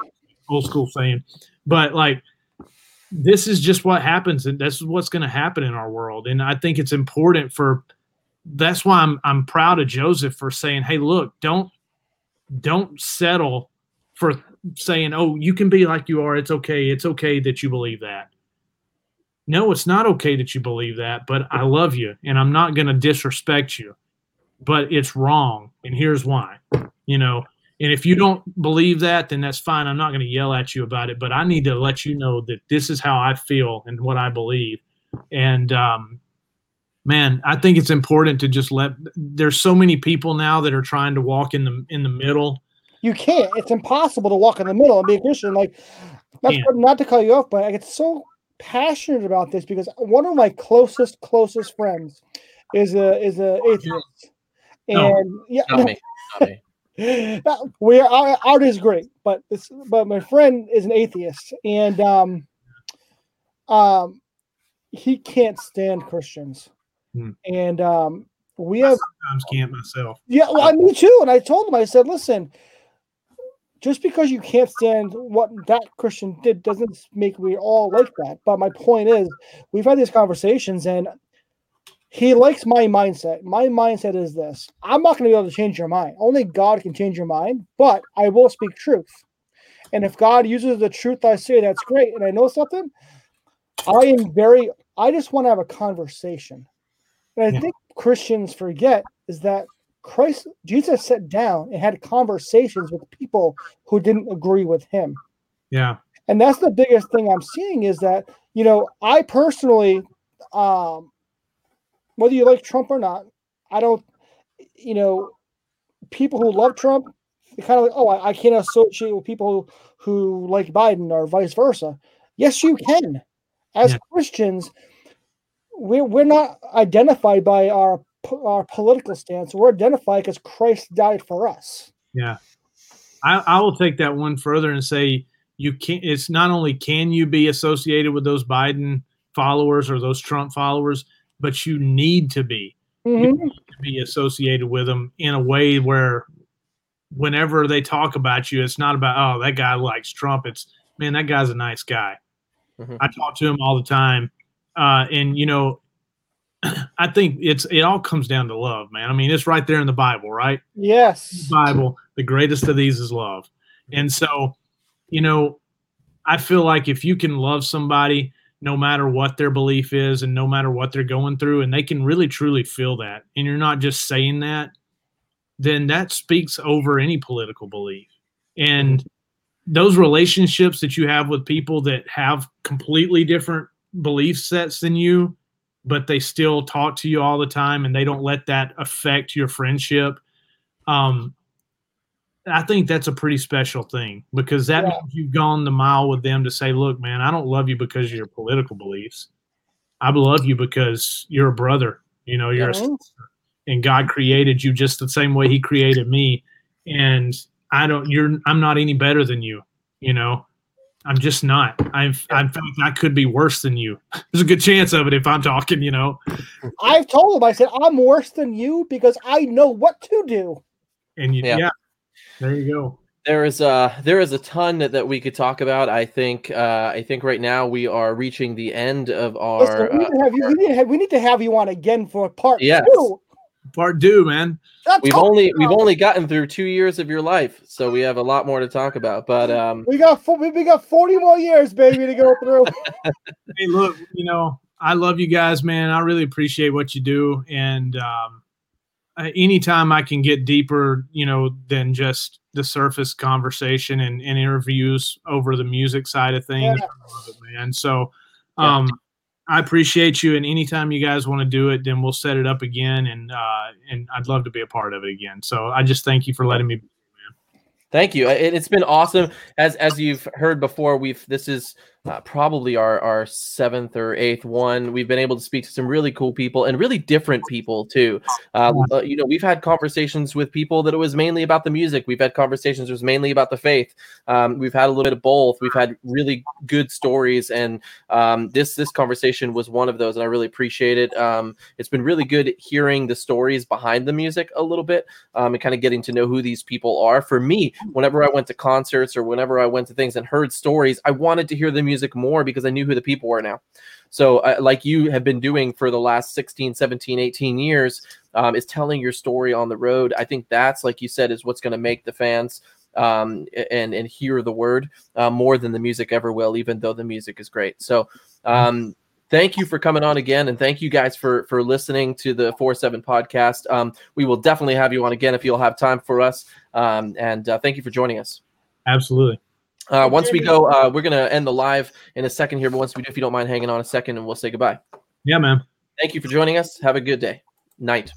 old school saying. But like this is just what happens and this is what's going to happen in our world and I think it's important for that's why I'm I'm proud of Joseph for saying, "Hey, look, don't don't settle for saying, "Oh, you can be like you are. It's okay. It's okay that you believe that." No, it's not okay that you believe that, but I love you and I'm not going to disrespect you. But it's wrong, and here's why. You know, and if you don't believe that, then that's fine. I'm not going to yell at you about it, but I need to let you know that this is how I feel and what I believe. And um, man, I think it's important to just let. There's so many people now that are trying to walk in the in the middle. You can't. It's impossible to walk in the middle and be a Christian. Like, not, not to cut you off, but I get so passionate about this because one of my closest, closest friends is a is a atheist, No. and yeah, Not me. Not me. That- we are our, art is great, but this but my friend is an atheist, and um, um, he can't stand Christians, Hmm. and um, we have Sometimes can't myself. yeah, well, I- me too. And I told him, I said, listen, just because you can't stand what that Christian did doesn't make we all like that. But my point is, we've had these conversations, and he likes my mindset. My mindset is this I'm not going to be able to change your mind. Only God can change your mind, but I will speak truth. And if God uses the truth I say, that's great. And I know something, I am very, I just want to have a conversation. And I Yeah. think Christians forget is that Christ, Jesus sat down and had conversations with people who didn't agree with him. Yeah. And that's the biggest thing I'm seeing is that, you know, I personally, um, whether you like Trump or not, I don't, you know, people who love Trump, they kind of like, oh, I, I can't associate with people who, who like Biden or vice versa. Yes, you can. As Yeah. Christians, we're, we're not identified by our our political stance. We're identified because Christ died for us. Yeah. I, I will take that one further and say you can't it's not only can you be associated with those Biden followers or those Trump followers, but you need to be Mhm. to be associated with them in a way where whenever they talk about you, it's not about oh that guy likes Trump. It's man, that guy's a nice guy. Mhm. I talk to him all the time. Uh, and you know, [CLEARS THROAT] I think it's it all comes down to love, man. I mean, it's right there in the Bible, right? Yes. Bible, the greatest of these is love. And so, you know, I feel like if you can love somebody no matter what their belief is and no matter what they're going through, and they can really truly feel that, and you're not just saying that, then that speaks over any political belief. And those relationships that you have with people that have completely different belief sets than you, but they still talk to you all the time and they don't let that affect your friendship um, I think that's a pretty special thing because that Yeah. means you've gone the mile with them to say, look, man, I don't love you because of your political beliefs. I love you because you're a brother. You know, you're a Mhm. sister, and God created you just the same way He created me. And I don't. You're. I'm not any better than you. You know, I'm just not. I've. In fact, I could be worse than you. [LAUGHS] There's a good chance of it if I'm talking. You know, I've told him, I said, I'm worse than you because I know what to do. and you. Yeah. yeah there you go. There is uh there is a ton that we could talk about. I think uh I think right now we are reaching the end of Listen, our we, need uh, to have you, we, need to have, we need to have you on again for part Yes. two. Part two, man. That's we've all- only we've only gotten through 2 years of your life, so we have a lot more to talk about. But um we got fo- we we got 40 more years, baby, to go through. [LAUGHS] [LAUGHS] hey look you know i love you guys man i really appreciate what you do and um anytime i can get deeper you know than just the surface conversation and, and interviews over the music side of things Yeah. I love it, man so um i appreciate you and anytime you guys want to do it then we'll set it up again and uh and i'd love to be a part of it again so i just thank you for letting me Thank you. It's been awesome. As as you've heard before, we've this is uh, probably our our seventh or eighth one. We've been able to speak to some really cool people and really different people too. Uh, uh, you know, we've had conversations with people that it was mainly about the music. We've had conversations that was mainly about the faith. Um, we've had a little bit of both. We've had really good stories, and um, this this conversation was one of those, and I really appreciate it. Um, it's been really good hearing the stories behind the music a little bit um, and kind of getting to know who these people are. For me, whenever I went to concerts or whenever I went to things and heard stories, I wanted to hear the music more because I knew who the people were now. So, uh, like you have been doing for the last 16, 17, 18 years, um, is telling your story on the road. I think that's, like you said, is what's going to make the fans um, and and hear the word uh, more than the music ever will, even though the music is great. So. Um, thank you for coming on again and thank you guys for for listening to the 4-7 podcast um, we will definitely have you on again if you'll have time for us um, and uh, thank you for joining us absolutely uh, once we go uh, we're going to end the live in a second here but once we do if you don't mind hanging on a second and we'll say goodbye. Yeah man. Thank you for joining us. Have a good day. Night.